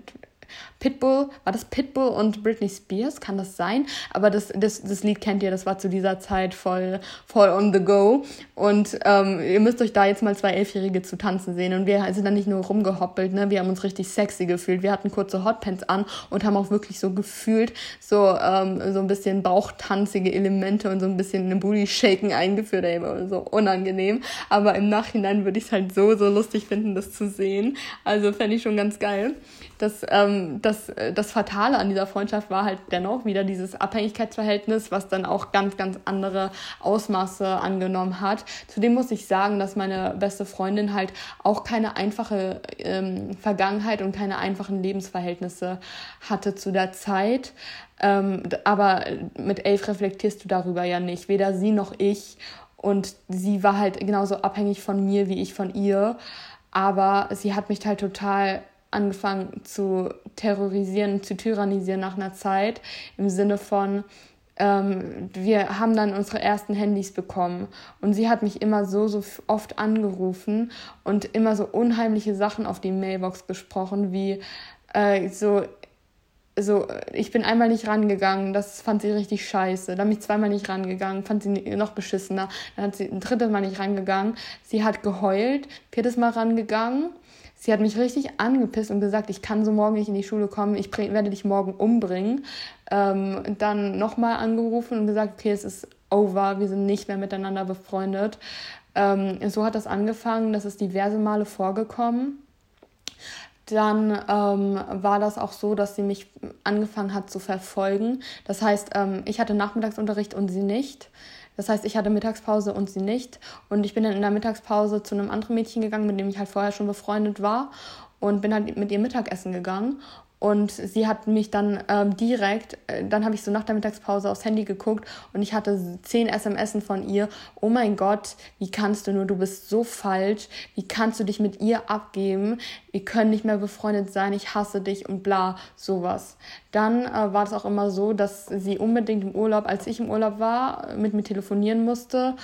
Pitbull, war das Pitbull und Britney Spears? Kann das sein? Aber das, das, das Lied kennt ihr, das war zu dieser Zeit voll, voll on the go. Und ähm, ihr müsst euch da jetzt mal zwei Elfjährige zu tanzen sehen. Und wir sind dann nicht nur rumgehoppelt, ne? wir haben uns richtig sexy gefühlt. Wir hatten kurze Hotpants an und haben auch wirklich so gefühlt, so, ähm, so ein bisschen bauchtanzige Elemente und so ein bisschen eine Booty-Shaken eingeführt. Ey, so unangenehm. Aber im Nachhinein würde ich es halt so, so lustig finden, das zu sehen. Also fände ich schon ganz geil. Das, ähm, das, äh, das Fatale an dieser Freundschaft war halt dennoch wieder dieses Abhängigkeitsverhältnis, was dann auch ganz, ganz andere Ausmaße angenommen hat. Zudem muss ich sagen, dass meine beste Freundin halt auch keine einfache ähm, Vergangenheit und keine einfachen Lebensverhältnisse hatte zu der Zeit. Ähm, aber mit elf reflektierst du darüber ja nicht, weder sie noch ich. Und sie war halt genauso abhängig von mir wie ich von ihr. Aber sie hat mich halt total angefangen zu terrorisieren, zu tyrannisieren nach einer Zeit im Sinne von, ähm, wir haben dann unsere ersten Handys bekommen und sie hat mich immer so, so oft angerufen und immer so unheimliche Sachen auf die Mailbox gesprochen, wie äh, so, so, ich bin einmal nicht rangegangen, das fand sie richtig scheiße. Dann bin ich zweimal nicht rangegangen, fand sie noch beschissener. Dann hat sie ein drittes Mal nicht rangegangen. Sie hat geheult, viertes Mal rangegangen Sie hat mich richtig angepisst und gesagt, ich kann so morgen nicht in die Schule kommen, ich werde dich morgen umbringen. Ähm, dann nochmal angerufen und gesagt, okay, es ist over, wir sind nicht mehr miteinander befreundet. Ähm, so hat das angefangen, das ist diverse Male vorgekommen. dann ähm, war das auch so, dass sie mich angefangen hat zu verfolgen. Das heißt, ähm, ich hatte Nachmittagsunterricht und sie nicht. Das heißt, ich hatte Mittagspause und sie nicht. Und ich bin dann in der Mittagspause zu einem anderen Mädchen gegangen, mit dem ich halt vorher schon befreundet war. Und bin halt mit ihr Mittagessen gegangen. Und sie hat mich dann ähm, direkt, äh, dann habe ich so nach der Mittagspause aufs Handy geguckt und ich hatte zehn SMS von ihr. Oh mein Gott, wie kannst du nur, du bist so falsch. Wie kannst du dich mit ihr abgeben? Wir können nicht mehr befreundet sein, ich hasse dich und bla, sowas. Dann äh, war es auch immer so, dass sie unbedingt im Urlaub, als ich im Urlaub war, mit mir telefonieren musste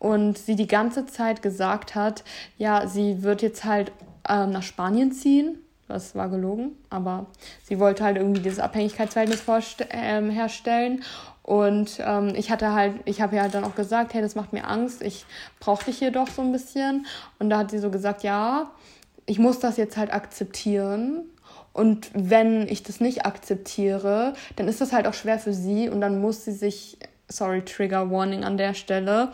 und sie die ganze Zeit gesagt hat, ja, sie wird jetzt halt ähm, nach Spanien ziehen das war gelogen, aber sie wollte halt irgendwie dieses Abhängigkeitsverhältnis ähm, herstellen. Und ähm, ich hatte halt, ich habe ihr halt dann auch gesagt, hey, das macht mir Angst, ich brauche dich hier doch so ein bisschen. Und da hat sie so gesagt, ja, ich muss das jetzt halt akzeptieren. Und wenn ich das nicht akzeptiere, dann ist das halt auch schwer für sie und dann muss sie sich, sorry, Trigger Warning an der Stelle,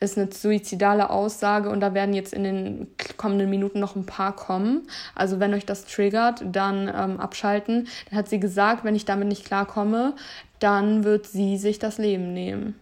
ist eine suizidale Aussage und da werden jetzt in den kommenden Minuten noch ein paar kommen. Also wenn euch das triggert, dann ähm, abschalten. Dann hat sie gesagt, wenn ich damit nicht klarkomme, dann wird sie sich das Leben nehmen.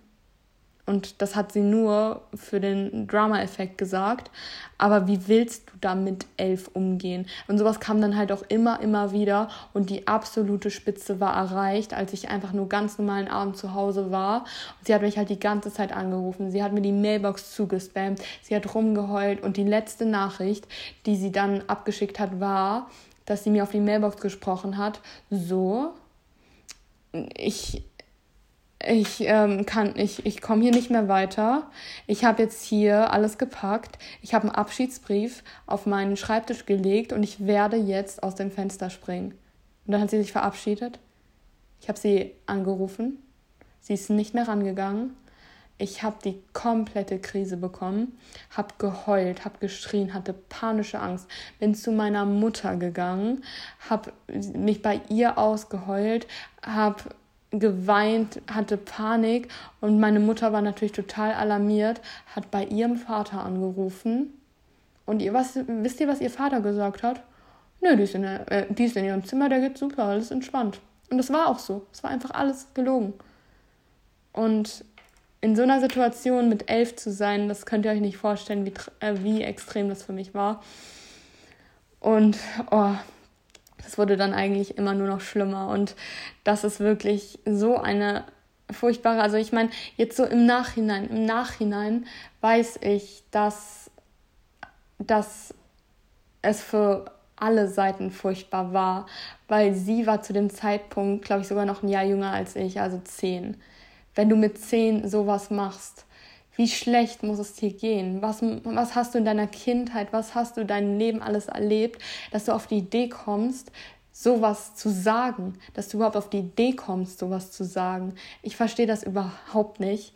Und das hat sie nur für den Drama-Effekt gesagt. Aber wie willst du da mit elf umgehen? Und sowas kam dann halt auch immer, immer wieder. Und die absolute Spitze war erreicht, als ich einfach nur ganz normalen Abend zu Hause war. Und sie hat mich halt die ganze Zeit angerufen. Sie hat mir die Mailbox zugespammt. Sie hat rumgeheult. Und die letzte Nachricht, die sie dann abgeschickt hat, war, dass sie mir auf die Mailbox gesprochen hat. So, ich ich ähm, kann, ich, ich komme hier nicht mehr weiter. Ich habe jetzt hier alles gepackt. Ich habe einen Abschiedsbrief auf meinen Schreibtisch gelegt und ich werde jetzt aus dem Fenster springen. Und dann hat sie sich verabschiedet. Ich habe sie angerufen. Sie ist nicht mehr rangegangen. Ich habe die komplette Krise bekommen, habe geheult, habe geschrien, hatte panische Angst, bin zu meiner Mutter gegangen, habe mich bei ihr ausgeheult, habe geweint, hatte Panik und meine Mutter war natürlich total alarmiert, hat bei ihrem Vater angerufen. Und ihr, was, wisst ihr, was ihr Vater gesagt hat? Nö, die ist, in der, äh, die ist in ihrem Zimmer, der geht super, alles entspannt. Und das war auch so. Es war einfach alles gelogen. Und in so einer Situation mit elf zu sein, das könnt ihr euch nicht vorstellen, wie, äh, wie extrem das für mich war. Und oh, das wurde dann eigentlich immer nur noch schlimmer. Und das ist wirklich so eine furchtbare, also ich meine, jetzt so im Nachhinein, im Nachhinein weiß ich, dass, dass es für alle Seiten furchtbar war, weil sie war zu dem Zeitpunkt, glaube ich, sogar noch ein Jahr jünger als ich, also zehn. Wenn du mit zehn sowas machst, wie schlecht muss es dir gehen? Was, was hast du in deiner Kindheit, was hast du dein Leben alles erlebt, dass du auf die Idee kommst, sowas zu sagen, dass du überhaupt auf die Idee kommst, sowas zu sagen. Ich verstehe das überhaupt nicht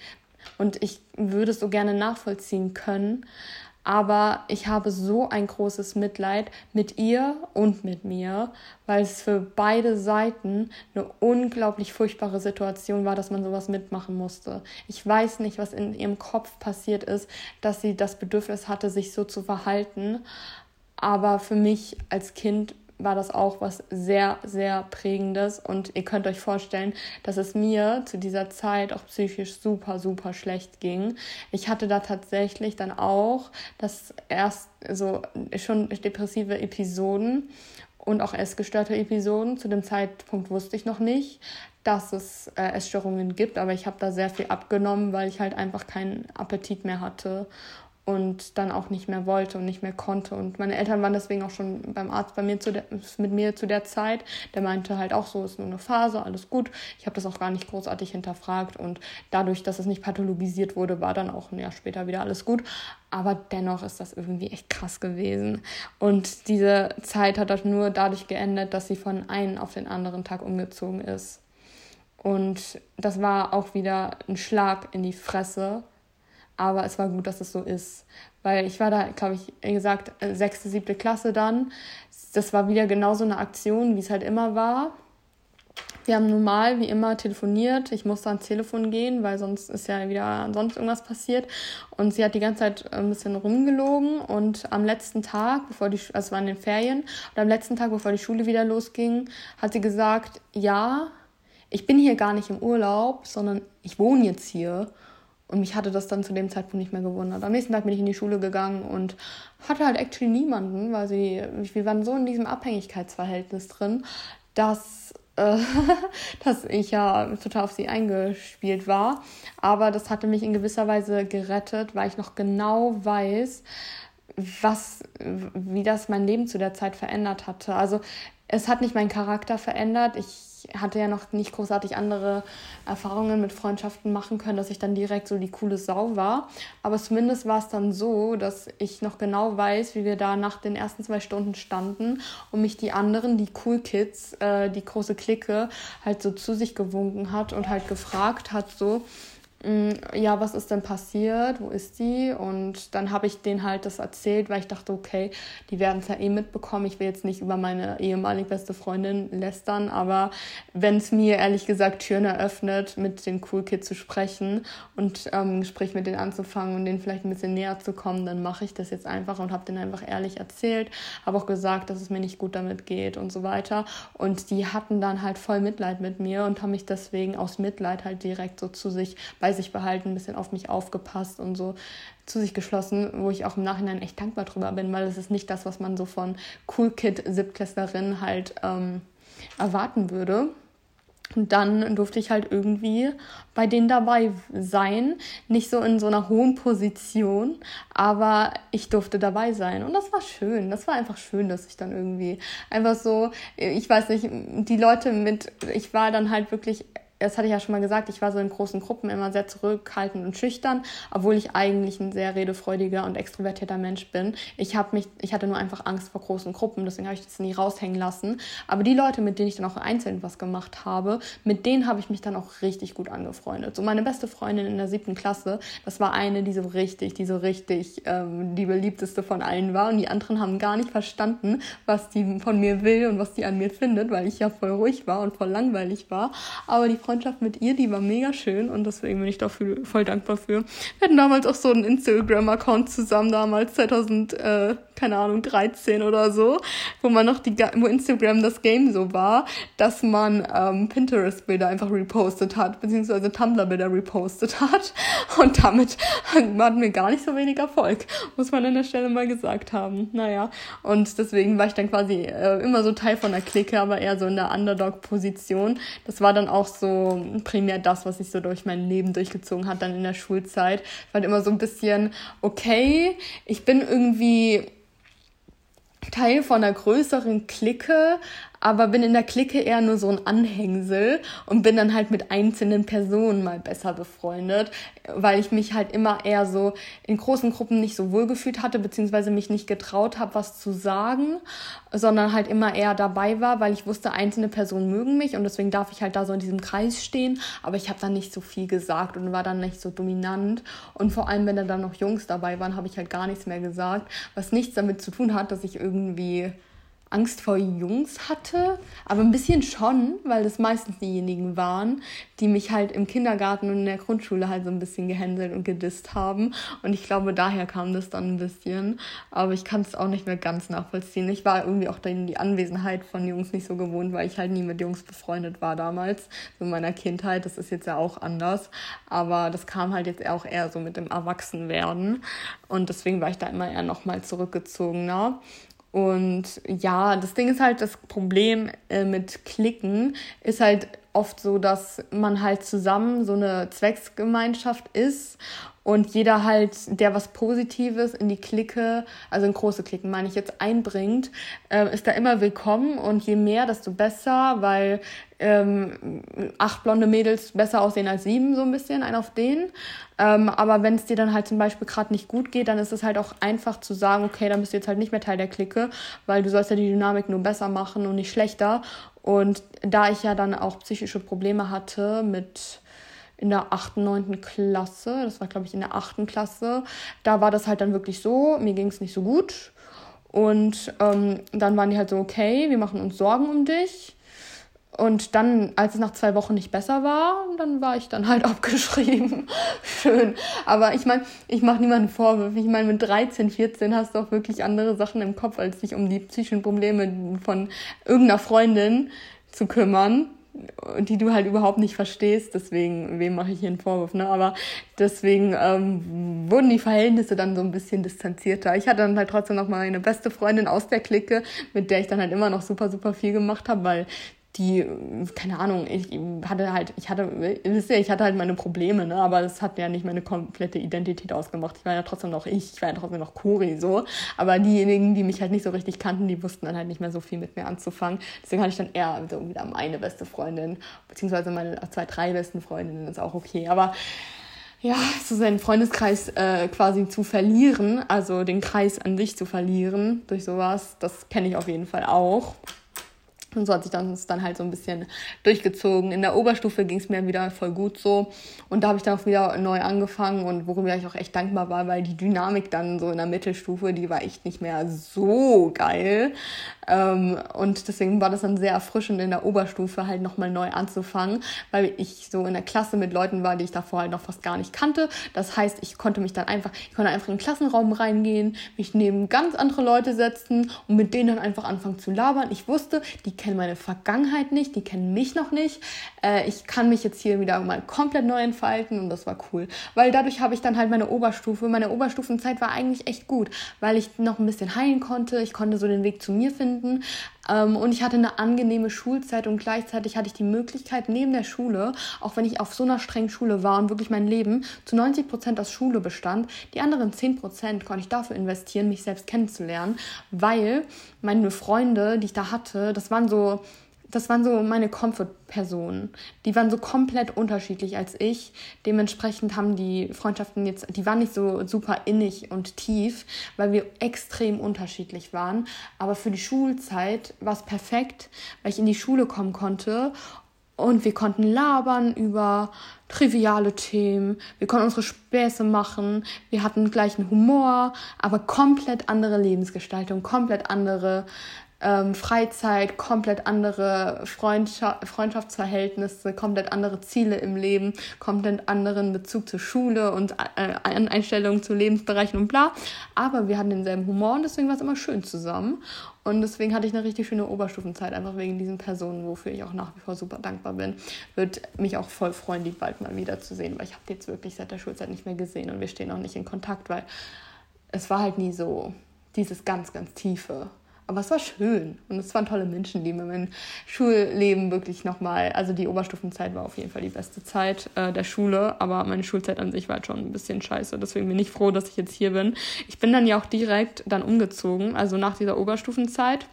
und ich würde es so gerne nachvollziehen können, aber ich habe so ein großes Mitleid mit ihr und mit mir, weil es für beide Seiten eine unglaublich furchtbare Situation war, dass man sowas mitmachen musste. Ich weiß nicht, was in ihrem Kopf passiert ist, dass sie das Bedürfnis hatte, sich so zu verhalten. Aber für mich als Kind war das auch was sehr, sehr prägendes. Und ihr könnt euch vorstellen, dass es mir zu dieser Zeit auch psychisch super, super schlecht ging. Ich hatte da tatsächlich dann auch das erst so schon depressive Episoden und auch essgestörte Episoden. Zu dem Zeitpunkt wusste ich noch nicht, dass es äh, Essstörungen gibt, aber ich habe da sehr viel abgenommen, weil ich halt einfach keinen Appetit mehr hatte und dann auch nicht mehr wollte und nicht mehr konnte. Und meine Eltern waren deswegen auch schon beim Arzt bei mir zu der, mit mir zu der Zeit. Der meinte halt auch so, ist nur eine Phase, alles gut. Ich habe das auch gar nicht großartig hinterfragt und dadurch, dass es nicht pathologisiert wurde, war dann auch ein Jahr später wieder alles gut. Aber dennoch ist das irgendwie echt krass gewesen. Und diese Zeit hat das nur dadurch geendet, dass sie von einem auf den anderen Tag umgezogen ist. Und das war auch wieder ein Schlag in die Fresse, aber es war gut, dass es so ist. Weil ich war da, glaube ich, wie gesagt, äh, sechste, siebte Klasse dann. Das war wieder genau so eine Aktion, wie es halt immer war. wir haben normal wie immer telefoniert. Ich musste ans Telefon gehen, weil sonst ist ja wieder sonst irgendwas passiert. Und sie hat die ganze Zeit ein bisschen rumgelogen. Und am letzten Tag, bevor die, also es war in den Ferien, und am letzten Tag, bevor die Schule wieder losging, hat sie gesagt, ja, ich bin hier gar nicht im Urlaub, sondern ich wohne jetzt hier. Und mich hatte das dann zu dem Zeitpunkt nicht mehr gewundert. Am nächsten Tag bin ich in die Schule gegangen und hatte halt actually niemanden, weil sie, wir waren so in diesem Abhängigkeitsverhältnis drin, dass äh, dass ich ja total auf sie eingespielt war. Aber das hatte mich in gewisser Weise gerettet, weil ich noch genau weiß, was, wie das mein Leben zu der Zeit verändert hatte. Also es hat nicht meinen Charakter verändert. Ich hatte ja noch nicht großartig andere Erfahrungen mit Freundschaften machen können, dass ich dann direkt so die coole Sau war. Aber zumindest war es dann so, dass ich noch genau weiß, wie wir da nach den ersten zwei Stunden standen und mich die anderen, die Cool Kids, äh, die große Clique, halt so zu sich gewunken hat und halt gefragt hat, so, ja, was ist denn passiert? Wo ist die? Und dann habe ich denen halt das erzählt, weil ich dachte, okay, die werden es ja eh mitbekommen. Ich will jetzt nicht über meine ehemalige beste Freundin lästern, aber wenn es mir ehrlich gesagt Türen eröffnet, mit den Cool Kids zu sprechen und ähm, ein Gespräch mit denen anzufangen und denen vielleicht ein bisschen näher zu kommen, dann mache ich das jetzt einfach und habe denen einfach ehrlich erzählt. Habe auch gesagt, dass es mir nicht gut damit geht und so weiter. Und die hatten dann halt voll Mitleid mit mir und haben mich deswegen aus Mitleid halt direkt so zu sich bei bei sich behalten, ein bisschen auf mich aufgepasst und so zu sich geschlossen, wo ich auch im Nachhinein echt dankbar drüber bin, weil es ist nicht das, was man so von Cool Kid Siebtklässlerin halt ähm, erwarten würde. Und dann durfte ich halt irgendwie bei denen dabei sein. Nicht so in so einer hohen Position, aber ich durfte dabei sein. Und das war schön. Das war einfach schön, dass ich dann irgendwie einfach so, ich weiß nicht, die Leute mit, ich war dann halt wirklich das hatte ich ja schon mal gesagt, ich war so in großen Gruppen immer sehr zurückhaltend und schüchtern, obwohl ich eigentlich ein sehr redefreudiger und extrovertierter Mensch bin. Ich mich, ich hatte nur einfach Angst vor großen Gruppen, deswegen habe ich das nie raushängen lassen. Aber die Leute, mit denen ich dann auch einzeln was gemacht habe, mit denen habe ich mich dann auch richtig gut angefreundet. So meine beste Freundin in der siebten Klasse, das war eine, die so richtig, die so richtig ähm, die beliebteste von allen war und die anderen haben gar nicht verstanden, was die von mir will und was die an mir findet, weil ich ja voll ruhig war und voll langweilig war. Aber die Freundschaft mit ihr, die war mega schön und deswegen bin ich dafür voll dankbar für. Wir hatten damals auch so einen Instagram-Account zusammen, damals 2000, äh, keine Ahnung, 13 oder so, wo man noch die, wo Instagram das Game so war, dass man ähm, Pinterest-Bilder einfach repostet hat, beziehungsweise Tumblr-Bilder repostet hat und damit hatten wir gar nicht so wenig Erfolg, muss man an der Stelle mal gesagt haben. Naja, und deswegen war ich dann quasi äh, immer so Teil von der Clique, aber eher so in der Underdog-Position. Das war dann auch so primär das, was sich so durch mein Leben durchgezogen hat, dann in der Schulzeit. Ich war immer so ein bisschen, okay, ich bin irgendwie Teil von einer größeren Clique, aber bin in der Clique eher nur so ein Anhängsel und bin dann halt mit einzelnen Personen mal besser befreundet, weil ich mich halt immer eher so in großen Gruppen nicht so wohlgefühlt hatte, beziehungsweise mich nicht getraut habe, was zu sagen, sondern halt immer eher dabei war, weil ich wusste, einzelne Personen mögen mich und deswegen darf ich halt da so in diesem Kreis stehen, aber ich habe dann nicht so viel gesagt und war dann nicht so dominant. Und vor allem, wenn da dann noch Jungs dabei waren, habe ich halt gar nichts mehr gesagt, was nichts damit zu tun hat, dass ich irgendwie Angst vor Jungs hatte, aber ein bisschen schon, weil das meistens diejenigen waren, die mich halt im Kindergarten und in der Grundschule halt so ein bisschen gehänselt und gedisst haben. Und ich glaube, daher kam das dann ein bisschen. Aber ich kann es auch nicht mehr ganz nachvollziehen. Ich war irgendwie auch dann die Anwesenheit von Jungs nicht so gewohnt, weil ich halt nie mit Jungs befreundet war damals, so in meiner Kindheit. Das ist jetzt ja auch anders. Aber das kam halt jetzt auch eher so mit dem Erwachsenwerden. Und deswegen war ich da immer eher nochmal zurückgezogener. Und ja, das Ding ist halt, das Problem äh, mit Klicken ist halt oft so, dass man halt zusammen so eine Zwecksgemeinschaft ist und jeder halt, der was Positives in die Clique, also in große Klicken meine ich jetzt, einbringt, äh, ist da immer willkommen. Und je mehr, desto besser, weil ähm, acht blonde Mädels besser aussehen als sieben, so ein bisschen, ein auf den. Ähm, aber wenn es dir dann halt zum Beispiel gerade nicht gut geht, dann ist es halt auch einfach zu sagen, okay, dann bist du jetzt halt nicht mehr Teil der Clique, weil du sollst ja die Dynamik nur besser machen und nicht schlechter. Und da ich ja dann auch psychische Probleme hatte mit in der achten, neunten Klasse, das war glaube ich in der achten Klasse, da war das halt dann wirklich so, mir ging es nicht so gut. Und ähm, dann waren die halt so, okay, wir machen uns Sorgen um dich. Und dann, als es nach zwei Wochen nicht besser war, dann war ich dann halt abgeschrieben. Schön. Aber ich meine, ich mache niemanden Vorwürfe. Ich meine, mit 13, 14 hast du auch wirklich andere Sachen im Kopf, als dich um die psychischen Probleme von irgendeiner Freundin zu kümmern die du halt überhaupt nicht verstehst. Deswegen, wem mache ich hier einen Vorwurf, ne? Aber deswegen ähm, wurden die Verhältnisse dann so ein bisschen distanzierter. Ich hatte dann halt trotzdem noch mal eine beste Freundin aus der Clique, mit der ich dann halt immer noch super, super viel gemacht habe, weil die, keine Ahnung, ich hatte halt, ich hatte, wisst ihr, ich hatte halt meine Probleme, ne, aber das hat ja nicht meine komplette Identität ausgemacht. Ich war ja trotzdem noch ich, ich war ja trotzdem noch Cori, so. Aber diejenigen, die mich halt nicht so richtig kannten, die wussten dann halt nicht mehr so viel mit mir anzufangen. Deswegen hatte ich dann eher so wieder meine beste Freundin, beziehungsweise meine zwei, drei besten Freundinnen, ist auch okay. Aber ja, so seinen Freundeskreis äh, quasi zu verlieren, also den Kreis an sich zu verlieren durch sowas, das kenne ich auf jeden Fall auch. Und so hat sich das dann halt so ein bisschen durchgezogen. In der Oberstufe ging es mir wieder voll gut so. Und da habe ich dann auch wieder neu angefangen und worüber ich auch echt dankbar war, weil die Dynamik dann so in der Mittelstufe, die war echt nicht mehr so geil. Ähm, und deswegen war das dann sehr erfrischend in der Oberstufe halt nochmal neu anzufangen, weil ich so in der Klasse mit Leuten war, die ich davor halt noch fast gar nicht kannte. Das heißt, ich konnte mich dann einfach, ich konnte einfach in den Klassenraum reingehen, mich neben ganz andere Leute setzen und mit denen dann einfach anfangen zu labern. Ich wusste, die kennen meine Vergangenheit nicht, die kennen mich noch nicht. Äh, ich kann mich jetzt hier wieder mal komplett neu entfalten und das war cool. Weil dadurch habe ich dann halt meine Oberstufe, meine Oberstufenzeit war eigentlich echt gut, weil ich noch ein bisschen heilen konnte, ich konnte so den Weg zu mir finden. Ähm, und ich hatte eine angenehme Schulzeit und gleichzeitig hatte ich die Möglichkeit, neben der Schule, auch wenn ich auf so einer strengen Schule war und wirklich mein Leben zu 90 Prozent aus Schule bestand, die anderen 10 Prozent konnte ich dafür investieren, mich selbst kennenzulernen, weil meine Freunde, die ich da hatte, das waren so das waren so meine Comfort-Personen. Die waren so komplett unterschiedlich als ich. Dementsprechend haben die Freundschaften jetzt, die waren nicht so super innig und tief, weil wir extrem unterschiedlich waren. Aber für die Schulzeit war es perfekt, weil ich in die Schule kommen konnte und wir konnten labern über triviale Themen, wir konnten unsere Späße machen, wir hatten gleichen Humor, aber komplett andere Lebensgestaltung, komplett andere ähm, Freizeit, komplett andere Freundschaft, Freundschaftsverhältnisse, komplett andere Ziele im Leben, komplett anderen Bezug zur Schule und äh, Einstellungen zu Lebensbereichen und bla. Aber wir hatten denselben Humor und deswegen war es immer schön zusammen. Und deswegen hatte ich eine richtig schöne Oberstufenzeit, einfach wegen diesen Personen, wofür ich auch nach wie vor super dankbar bin. Würde mich auch voll freuen, die bald mal wiederzusehen, weil ich habe die jetzt wirklich seit der Schulzeit nicht mehr gesehen und wir stehen auch nicht in Kontakt, weil es war halt nie so dieses ganz, ganz tiefe aber es war schön und es waren tolle Menschen, die mir mein Schulleben wirklich nochmal, also die Oberstufenzeit war auf jeden Fall die beste Zeit äh, der Schule, aber meine Schulzeit an sich war halt schon ein bisschen scheiße. Deswegen bin ich froh, dass ich jetzt hier bin. Ich bin dann ja auch direkt dann umgezogen, also nach dieser Oberstufenzeit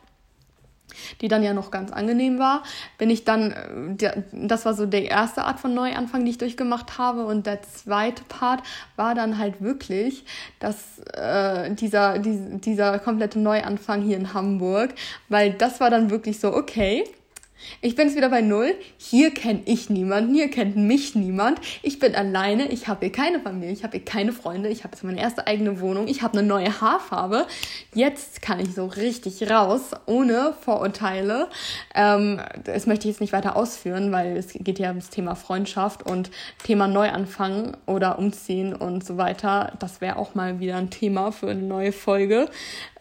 die dann ja noch ganz angenehm war, bin ich dann, äh, das war so die erste Art von Neuanfang, die ich durchgemacht habe. Und der zweite Part war dann halt wirklich, dass äh, dieser, dieser, dieser komplette Neuanfang hier in Hamburg, weil das war dann wirklich so, okay, ich bin jetzt wieder bei Null. Hier kenne ich niemanden, hier kennt mich niemand. Ich bin alleine, ich habe hier keine Familie, ich habe hier keine Freunde, ich habe jetzt meine erste eigene Wohnung, ich habe eine neue Haarfarbe. Jetzt kann ich so richtig raus, ohne Vorurteile. Ähm, das möchte ich jetzt nicht weiter ausführen, weil es geht ja ums Thema Freundschaft und Thema Neuanfang oder Umziehen und so weiter. Das wäre auch mal wieder ein Thema für eine neue Folge.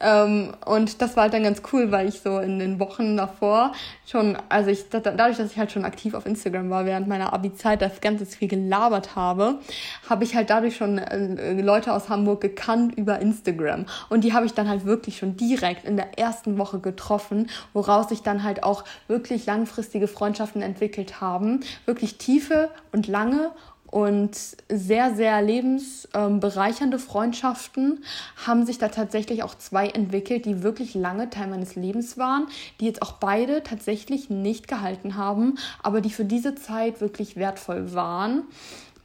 Ähm, und das war halt dann ganz cool, weil ich so in den Wochen davor schon also ich, dadurch, dass ich halt schon aktiv auf Instagram war während meiner Abi-Zeit, das ganz viel gelabert habe, habe ich halt dadurch schon äh, Leute aus Hamburg gekannt über Instagram. Und die habe ich dann halt wirklich schon direkt in der ersten Woche getroffen, woraus sich dann halt auch wirklich langfristige Freundschaften entwickelt haben. Wirklich tiefe und lange und sehr, sehr lebensbereichernde Freundschaften haben sich da tatsächlich auch zwei entwickelt, die wirklich lange Teil meines Lebens waren, die jetzt auch beide tatsächlich nicht gehalten haben, aber die für diese Zeit wirklich wertvoll waren.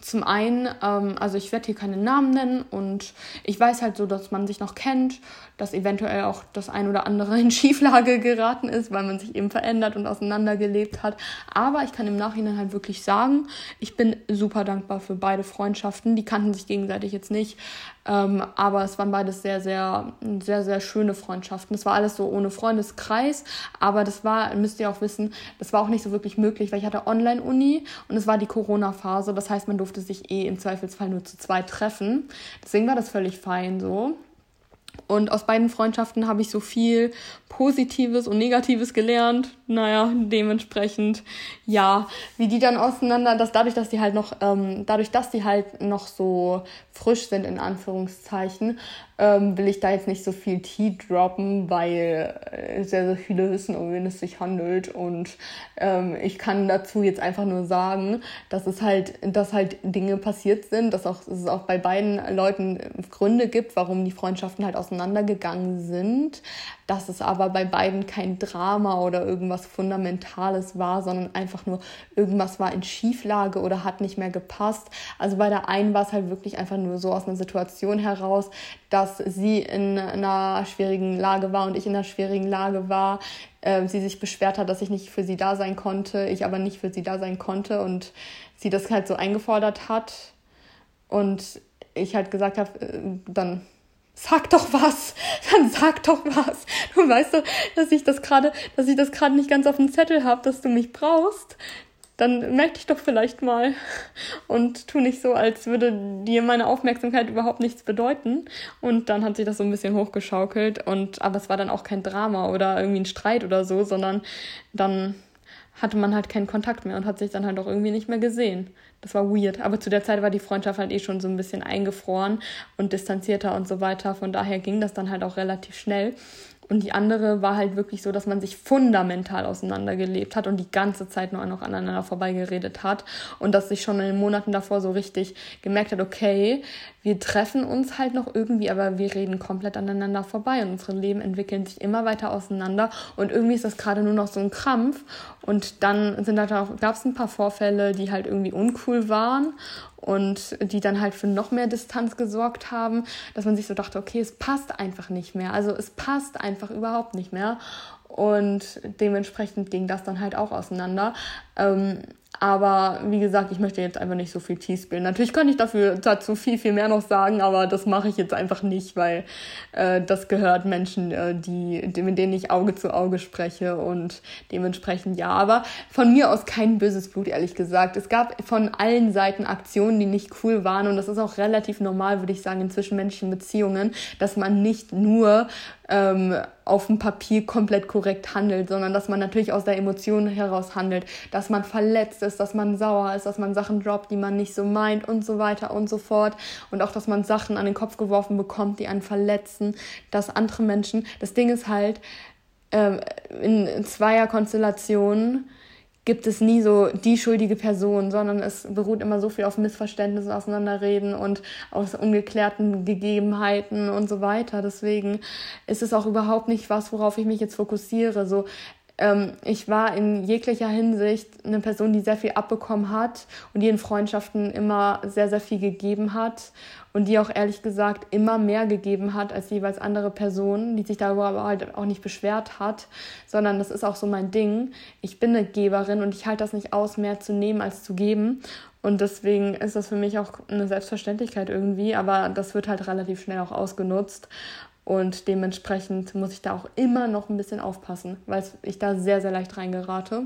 Zum einen, ähm, also ich werde hier keine Namen nennen und ich weiß halt so, dass man sich noch kennt, dass eventuell auch das ein oder andere in Schieflage geraten ist, weil man sich eben verändert und auseinandergelebt hat. Aber ich kann im Nachhinein halt wirklich sagen, ich bin super dankbar für beide Freundschaften. Die kannten sich gegenseitig jetzt nicht. Ähm, aber es waren beides sehr, sehr, sehr, sehr schöne Freundschaften. Das war alles so ohne Freundeskreis, aber das war, müsst ihr auch wissen, das war auch nicht so wirklich möglich, weil ich hatte Online-Uni und es war die Corona-Phase. Das heißt, man durfte sich eh im Zweifelsfall nur zu zweit treffen. Deswegen war das völlig fein so. Und aus beiden Freundschaften habe ich so viel Positives und Negatives gelernt. Naja, dementsprechend, ja, wie die dann auseinander, dass dadurch, dass die halt noch, ähm, dadurch, dass die halt noch so frisch sind, in Anführungszeichen, ähm, will ich da jetzt nicht so viel Tee droppen, weil äh, sehr, sehr viele wissen, um wen es sich handelt. Und ähm, ich kann dazu jetzt einfach nur sagen, dass es halt, dass halt Dinge passiert sind, dass, auch, dass es auch bei beiden Leuten Gründe gibt, warum die Freundschaften halt auseinandergegangen sind dass es aber bei beiden kein Drama oder irgendwas Fundamentales war, sondern einfach nur irgendwas war in Schieflage oder hat nicht mehr gepasst. Also bei der einen war es halt wirklich einfach nur so aus einer Situation heraus, dass sie in einer schwierigen Lage war und ich in einer schwierigen Lage war. Äh, sie sich beschwert hat, dass ich nicht für sie da sein konnte, ich aber nicht für sie da sein konnte und sie das halt so eingefordert hat. Und ich halt gesagt habe, äh, dann sag doch was, dann sag doch was. Du weißt doch, dass ich das gerade, dass ich das gerade nicht ganz auf dem Zettel habe, dass du mich brauchst. Dann melde dich doch vielleicht mal und tu nicht so, als würde dir meine Aufmerksamkeit überhaupt nichts bedeuten. Und dann hat sich das so ein bisschen hochgeschaukelt und aber es war dann auch kein Drama oder irgendwie ein Streit oder so, sondern dann hatte man halt keinen Kontakt mehr und hat sich dann halt auch irgendwie nicht mehr gesehen. Das war weird. Aber zu der Zeit war die Freundschaft halt eh schon so ein bisschen eingefroren und distanzierter und so weiter. Von daher ging das dann halt auch relativ schnell. Und die andere war halt wirklich so, dass man sich fundamental auseinandergelebt hat und die ganze Zeit nur noch aneinander vorbeigeredet hat. Und dass sich schon in den Monaten davor so richtig gemerkt hat, okay, wir treffen uns halt noch irgendwie, aber wir reden komplett aneinander vorbei und unsere Leben entwickeln sich immer weiter auseinander. Und irgendwie ist das gerade nur noch so ein Krampf. Und dann sind da auch, gab es ein paar Vorfälle, die halt irgendwie uncool waren und die dann halt für noch mehr Distanz gesorgt haben, dass man sich so dachte, okay, es passt einfach nicht mehr. Also es passt einfach überhaupt nicht mehr. Und dementsprechend ging das dann halt auch auseinander. Ähm, aber wie gesagt, ich möchte jetzt einfach nicht so viel Tee spielen. Natürlich könnte ich dafür dazu viel, viel mehr noch sagen, aber das mache ich jetzt einfach nicht, weil äh, das gehört Menschen, äh, die, mit denen ich Auge zu Auge spreche und dementsprechend ja. Aber von mir aus kein böses Blut, ehrlich gesagt. Es gab von allen Seiten Aktionen, die nicht cool waren und das ist auch relativ normal, würde ich sagen, in zwischenmenschlichen Beziehungen, dass man nicht nur ähm, auf dem Papier komplett korrekt handelt, sondern dass man natürlich aus der Emotion heraus handelt, dass man verletzt ist, dass man sauer ist, dass man Sachen droppt, die man nicht so meint und so weiter und so fort. Und auch, dass man Sachen an den Kopf geworfen bekommt, die einen verletzen, dass andere Menschen, das Ding ist halt, äh, in Zweierkonstellationen, gibt es nie so die schuldige Person, sondern es beruht immer so viel auf Missverständnissen, Auseinanderreden und aus ungeklärten Gegebenheiten und so weiter. Deswegen ist es auch überhaupt nicht was, worauf ich mich jetzt fokussiere. So, ähm, ich war in jeglicher Hinsicht eine Person, die sehr viel abbekommen hat und die in Freundschaften immer sehr, sehr viel gegeben hat und die auch ehrlich gesagt immer mehr gegeben hat als jeweils andere Personen, die sich darüber aber halt auch nicht beschwert hat, sondern das ist auch so mein Ding. Ich bin eine Geberin und ich halte das nicht aus, mehr zu nehmen als zu geben. Und deswegen ist das für mich auch eine Selbstverständlichkeit irgendwie, aber das wird halt relativ schnell auch ausgenutzt. Und dementsprechend muss ich da auch immer noch ein bisschen aufpassen, weil ich da sehr, sehr leicht reingerate.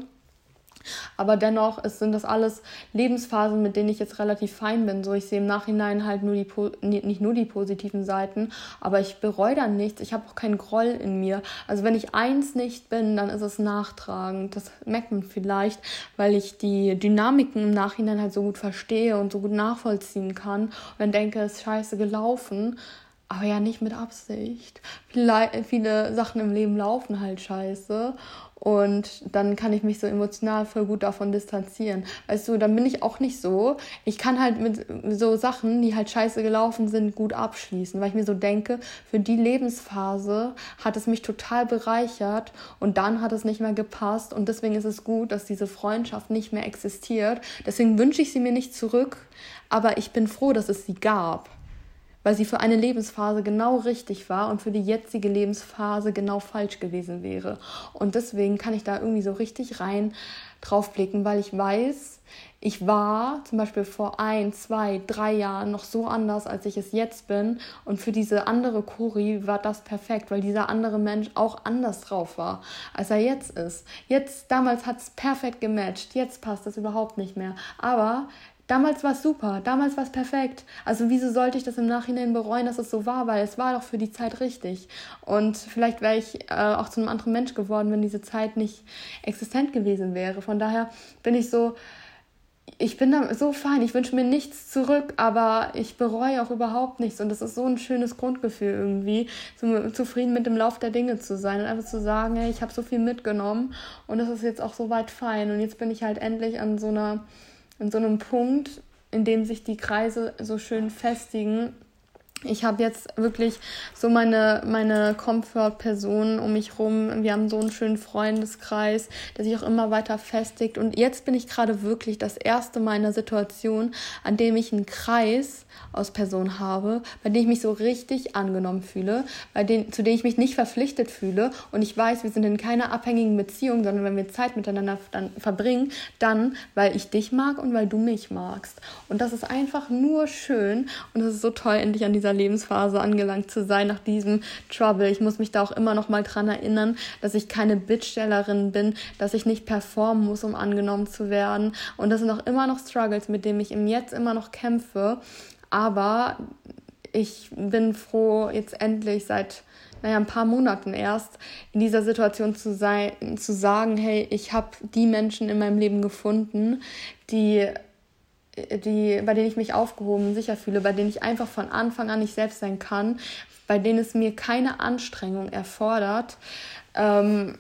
Aber dennoch es sind das alles Lebensphasen, mit denen ich jetzt relativ fein bin. So, ich sehe im Nachhinein halt nur die nicht nur die positiven Seiten, aber ich bereue dann nichts. Ich habe auch keinen Groll in mir. Also wenn ich eins nicht bin, dann ist es nachtragend. Das merkt man vielleicht, weil ich die Dynamiken im Nachhinein halt so gut verstehe und so gut nachvollziehen kann. Und dann denke, es ist scheiße gelaufen aber ja nicht mit Absicht. Viele, viele Sachen im Leben laufen halt scheiße und dann kann ich mich so emotional voll gut davon distanzieren. Weißt du, dann bin ich auch nicht so. Ich kann halt mit so Sachen, die halt scheiße gelaufen sind, gut abschließen, weil ich mir so denke, für die Lebensphase hat es mich total bereichert und dann hat es nicht mehr gepasst und deswegen ist es gut, dass diese Freundschaft nicht mehr existiert. Deswegen wünsche ich sie mir nicht zurück, aber ich bin froh, dass es sie gab weil sie für eine Lebensphase genau richtig war und für die jetzige Lebensphase genau falsch gewesen wäre. Und deswegen kann ich da irgendwie so richtig rein draufblicken, weil ich weiß, ich war zum Beispiel vor ein, zwei, drei Jahren noch so anders, als ich es jetzt bin. Und für diese andere Cori war das perfekt, weil dieser andere Mensch auch anders drauf war, als er jetzt ist. Jetzt, damals hat es perfekt gematcht, jetzt passt das überhaupt nicht mehr. Aber Damals war es super, damals war es perfekt. Also wieso sollte ich das im Nachhinein bereuen, dass es so war, weil es war doch für die Zeit richtig. Und vielleicht wäre ich äh, auch zu einem anderen Mensch geworden, wenn diese Zeit nicht existent gewesen wäre. Von daher bin ich so, ich bin da so fein, ich wünsche mir nichts zurück, aber ich bereue auch überhaupt nichts. Und das ist so ein schönes Grundgefühl irgendwie, so zufrieden mit dem Lauf der Dinge zu sein und einfach zu sagen, hey, ich habe so viel mitgenommen und das ist jetzt auch so weit fein. Und jetzt bin ich halt endlich an so einer in so einem Punkt, in dem sich die Kreise so schön festigen ich habe jetzt wirklich so meine, meine Comfort-Personen um mich rum. Wir haben so einen schönen Freundeskreis, der sich auch immer weiter festigt. Und jetzt bin ich gerade wirklich das erste Mal in einer Situation, an dem ich einen Kreis aus Personen habe, bei dem ich mich so richtig angenommen fühle, bei denen, zu denen ich mich nicht verpflichtet fühle. Und ich weiß, wir sind in keiner abhängigen Beziehung, sondern wenn wir Zeit miteinander dann verbringen, dann, weil ich dich mag und weil du mich magst. Und das ist einfach nur schön. Und es ist so toll, endlich an dieser Lebensphase angelangt zu sein, nach diesem Trouble. Ich muss mich da auch immer noch mal dran erinnern, dass ich keine Bittstellerin bin, dass ich nicht performen muss, um angenommen zu werden. Und das sind auch immer noch Struggles, mit denen ich im Jetzt immer noch kämpfe. Aber ich bin froh, jetzt endlich seit naja, ein paar Monaten erst in dieser Situation zu sein, zu sagen, hey, ich habe die Menschen in meinem Leben gefunden, die die, bei denen ich mich aufgehoben und sicher fühle, bei denen ich einfach von Anfang an nicht selbst sein kann, bei denen es mir keine Anstrengung erfordert, ähm,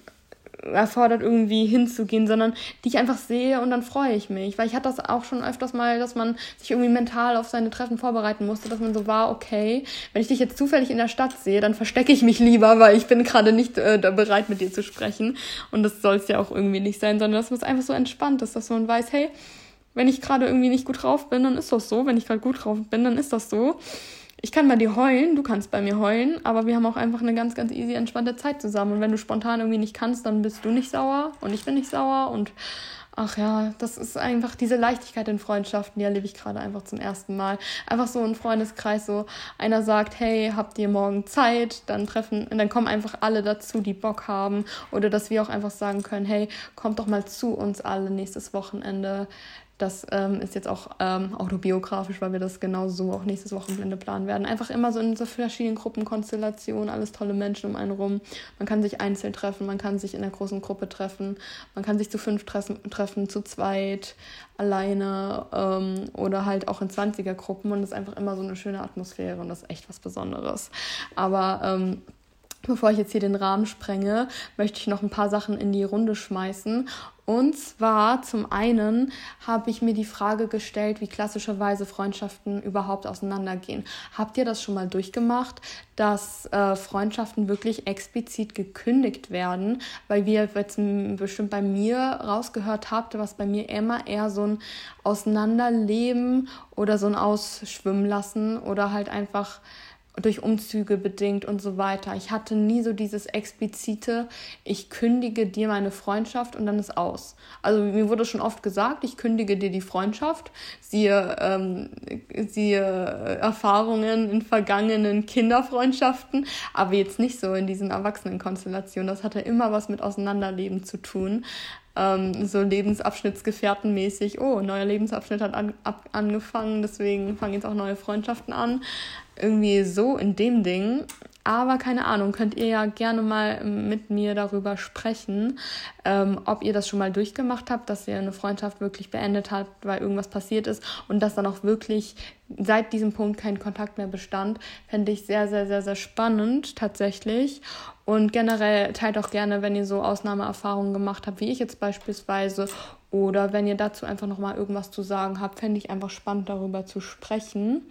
erfordert irgendwie hinzugehen, sondern die ich einfach sehe und dann freue ich mich. Weil ich hatte das auch schon öfters mal, dass man sich irgendwie mental auf seine Treffen vorbereiten musste, dass man so war, okay, wenn ich dich jetzt zufällig in der Stadt sehe, dann verstecke ich mich lieber, weil ich bin gerade nicht äh, bereit, mit dir zu sprechen. Und das soll es ja auch irgendwie nicht sein, sondern dass man es einfach so entspannt ist, dass man weiß, hey, wenn ich gerade irgendwie nicht gut drauf bin, dann ist das so. Wenn ich gerade gut drauf bin, dann ist das so. Ich kann bei dir heulen, du kannst bei mir heulen, aber wir haben auch einfach eine ganz, ganz easy, entspannte Zeit zusammen. Und wenn du spontan irgendwie nicht kannst, dann bist du nicht sauer und ich bin nicht sauer und ach ja, das ist einfach diese Leichtigkeit in Freundschaften, die erlebe ich gerade einfach zum ersten Mal. Einfach so ein Freundeskreis, so einer sagt, hey, habt ihr morgen Zeit? Dann treffen, und dann kommen einfach alle dazu, die Bock haben. Oder dass wir auch einfach sagen können, hey, kommt doch mal zu uns alle nächstes Wochenende. Das ähm, ist jetzt auch ähm, autobiografisch, weil wir das genau so auch nächstes Wochenende planen werden. Einfach immer so in so verschiedenen Gruppenkonstellationen, alles tolle Menschen um einen rum. Man kann sich einzeln treffen, man kann sich in einer großen Gruppe treffen, man kann sich zu fünf treffen, treffen zu zweit, alleine ähm, oder halt auch in 20er-Gruppen und das ist einfach immer so eine schöne Atmosphäre und das ist echt was Besonderes. Aber ähm, Bevor ich jetzt hier den Rahmen sprenge, möchte ich noch ein paar Sachen in die Runde schmeißen. Und zwar zum einen habe ich mir die Frage gestellt, wie klassischerweise Freundschaften überhaupt auseinandergehen. Habt ihr das schon mal durchgemacht, dass äh, Freundschaften wirklich explizit gekündigt werden? Weil wir jetzt bestimmt bei mir rausgehört habt, was bei mir immer eher so ein Auseinanderleben oder so ein Ausschwimmen lassen oder halt einfach durch Umzüge bedingt und so weiter. Ich hatte nie so dieses explizite, ich kündige dir meine Freundschaft und dann ist aus. Also mir wurde schon oft gesagt, ich kündige dir die Freundschaft, siehe, ähm, siehe Erfahrungen in vergangenen Kinderfreundschaften, aber jetzt nicht so in diesen Erwachsenenkonstellationen. Das hatte immer was mit Auseinanderleben zu tun. Ähm, so Lebensabschnittsgefährtenmäßig, oh, neuer Lebensabschnitt hat an, ab, angefangen, deswegen fangen jetzt auch neue Freundschaften an irgendwie so in dem Ding. Aber keine Ahnung, könnt ihr ja gerne mal mit mir darüber sprechen, ähm, ob ihr das schon mal durchgemacht habt, dass ihr eine Freundschaft wirklich beendet habt, weil irgendwas passiert ist und dass dann auch wirklich seit diesem Punkt kein Kontakt mehr bestand. Fände ich sehr, sehr, sehr, sehr spannend tatsächlich. Und generell teilt auch gerne, wenn ihr so Ausnahmeerfahrungen gemacht habt, wie ich jetzt beispielsweise, oder wenn ihr dazu einfach nochmal irgendwas zu sagen habt, fände ich einfach spannend darüber zu sprechen.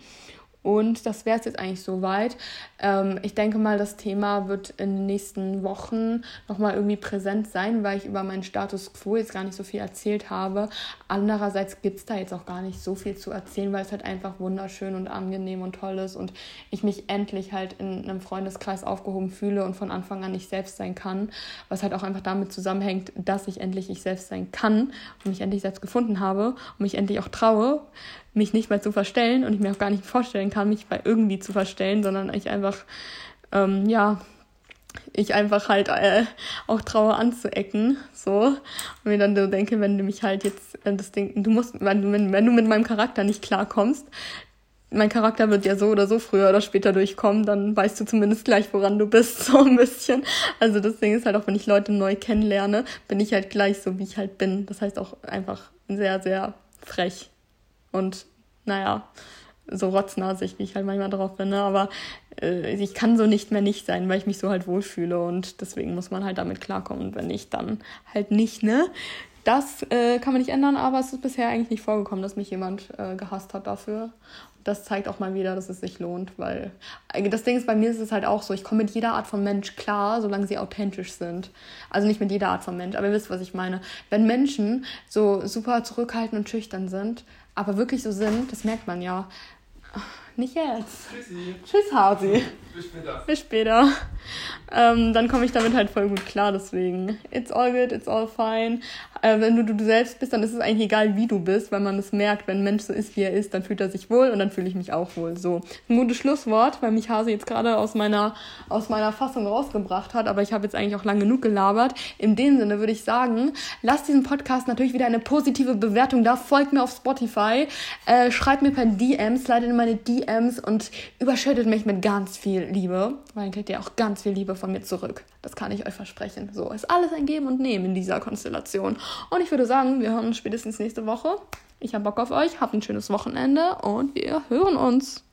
Und das wäre es jetzt eigentlich soweit. Ähm, ich denke mal, das Thema wird in den nächsten Wochen nochmal irgendwie präsent sein, weil ich über meinen Status quo jetzt gar nicht so viel erzählt habe. Andererseits gibt es da jetzt auch gar nicht so viel zu erzählen, weil es halt einfach wunderschön und angenehm und toll ist und ich mich endlich halt in einem Freundeskreis aufgehoben fühle und von Anfang an nicht selbst sein kann. Was halt auch einfach damit zusammenhängt, dass ich endlich ich selbst sein kann und mich endlich selbst gefunden habe und mich endlich auch traue, mich nicht mehr zu verstellen und ich mir auch gar nicht vorstellen kann, mich bei irgendwie zu verstellen, sondern ich einfach, ähm, ja, ich einfach halt äh, auch traue anzuecken, so. Und mir dann so denke, wenn du mich halt jetzt, äh, das Ding, du musst, wenn du, wenn, wenn du mit meinem Charakter nicht klarkommst, mein Charakter wird ja so oder so früher oder später durchkommen, dann weißt du zumindest gleich, woran du bist, so ein bisschen. Also das Ding ist halt auch, wenn ich Leute neu kennenlerne, bin ich halt gleich so, wie ich halt bin. Das heißt auch einfach sehr, sehr frech und naja, so rotznasig, wie ich halt manchmal drauf bin, ne? aber äh, ich kann so nicht mehr nicht sein, weil ich mich so halt wohlfühle und deswegen muss man halt damit klarkommen und wenn nicht, dann halt nicht, ne? Das äh, kann man nicht ändern, aber es ist bisher eigentlich nicht vorgekommen, dass mich jemand äh, gehasst hat dafür. Das zeigt auch mal wieder, dass es sich lohnt, weil äh, das Ding ist, bei mir ist es halt auch so, ich komme mit jeder Art von Mensch klar, solange sie authentisch sind. Also nicht mit jeder Art von Mensch, aber ihr wisst, was ich meine. Wenn Menschen so super zurückhaltend und schüchtern sind, aber wirklich so sind, das merkt man ja. Nicht jetzt. Tschüssi. Tschüss, Hasi. Bis später. Bis später. Ähm, dann komme ich damit halt voll gut klar, deswegen. It's all good, it's all fine. Äh, wenn du du selbst bist, dann ist es eigentlich egal, wie du bist, weil man es merkt, wenn ein Mensch so ist, wie er ist, dann fühlt er sich wohl und dann fühle ich mich auch wohl. So. Ein gutes Schlusswort, weil mich Hase jetzt gerade aus meiner, aus meiner Fassung rausgebracht hat, aber ich habe jetzt eigentlich auch lang genug gelabert. In dem Sinne würde ich sagen, lasst diesen Podcast natürlich wieder eine positive Bewertung da, folgt mir auf Spotify, äh, schreibt mir per DMs, leitet in meine DMs und überschüttet mich mit ganz viel Liebe, weil dann kriegt ihr auch ganz viel Liebe von mir zurück. Das kann ich euch versprechen. So ist alles ein Geben und Nehmen in dieser Konstellation. Und ich würde sagen, wir hören uns spätestens nächste Woche. Ich habe Bock auf euch, habt ein schönes Wochenende und wir hören uns.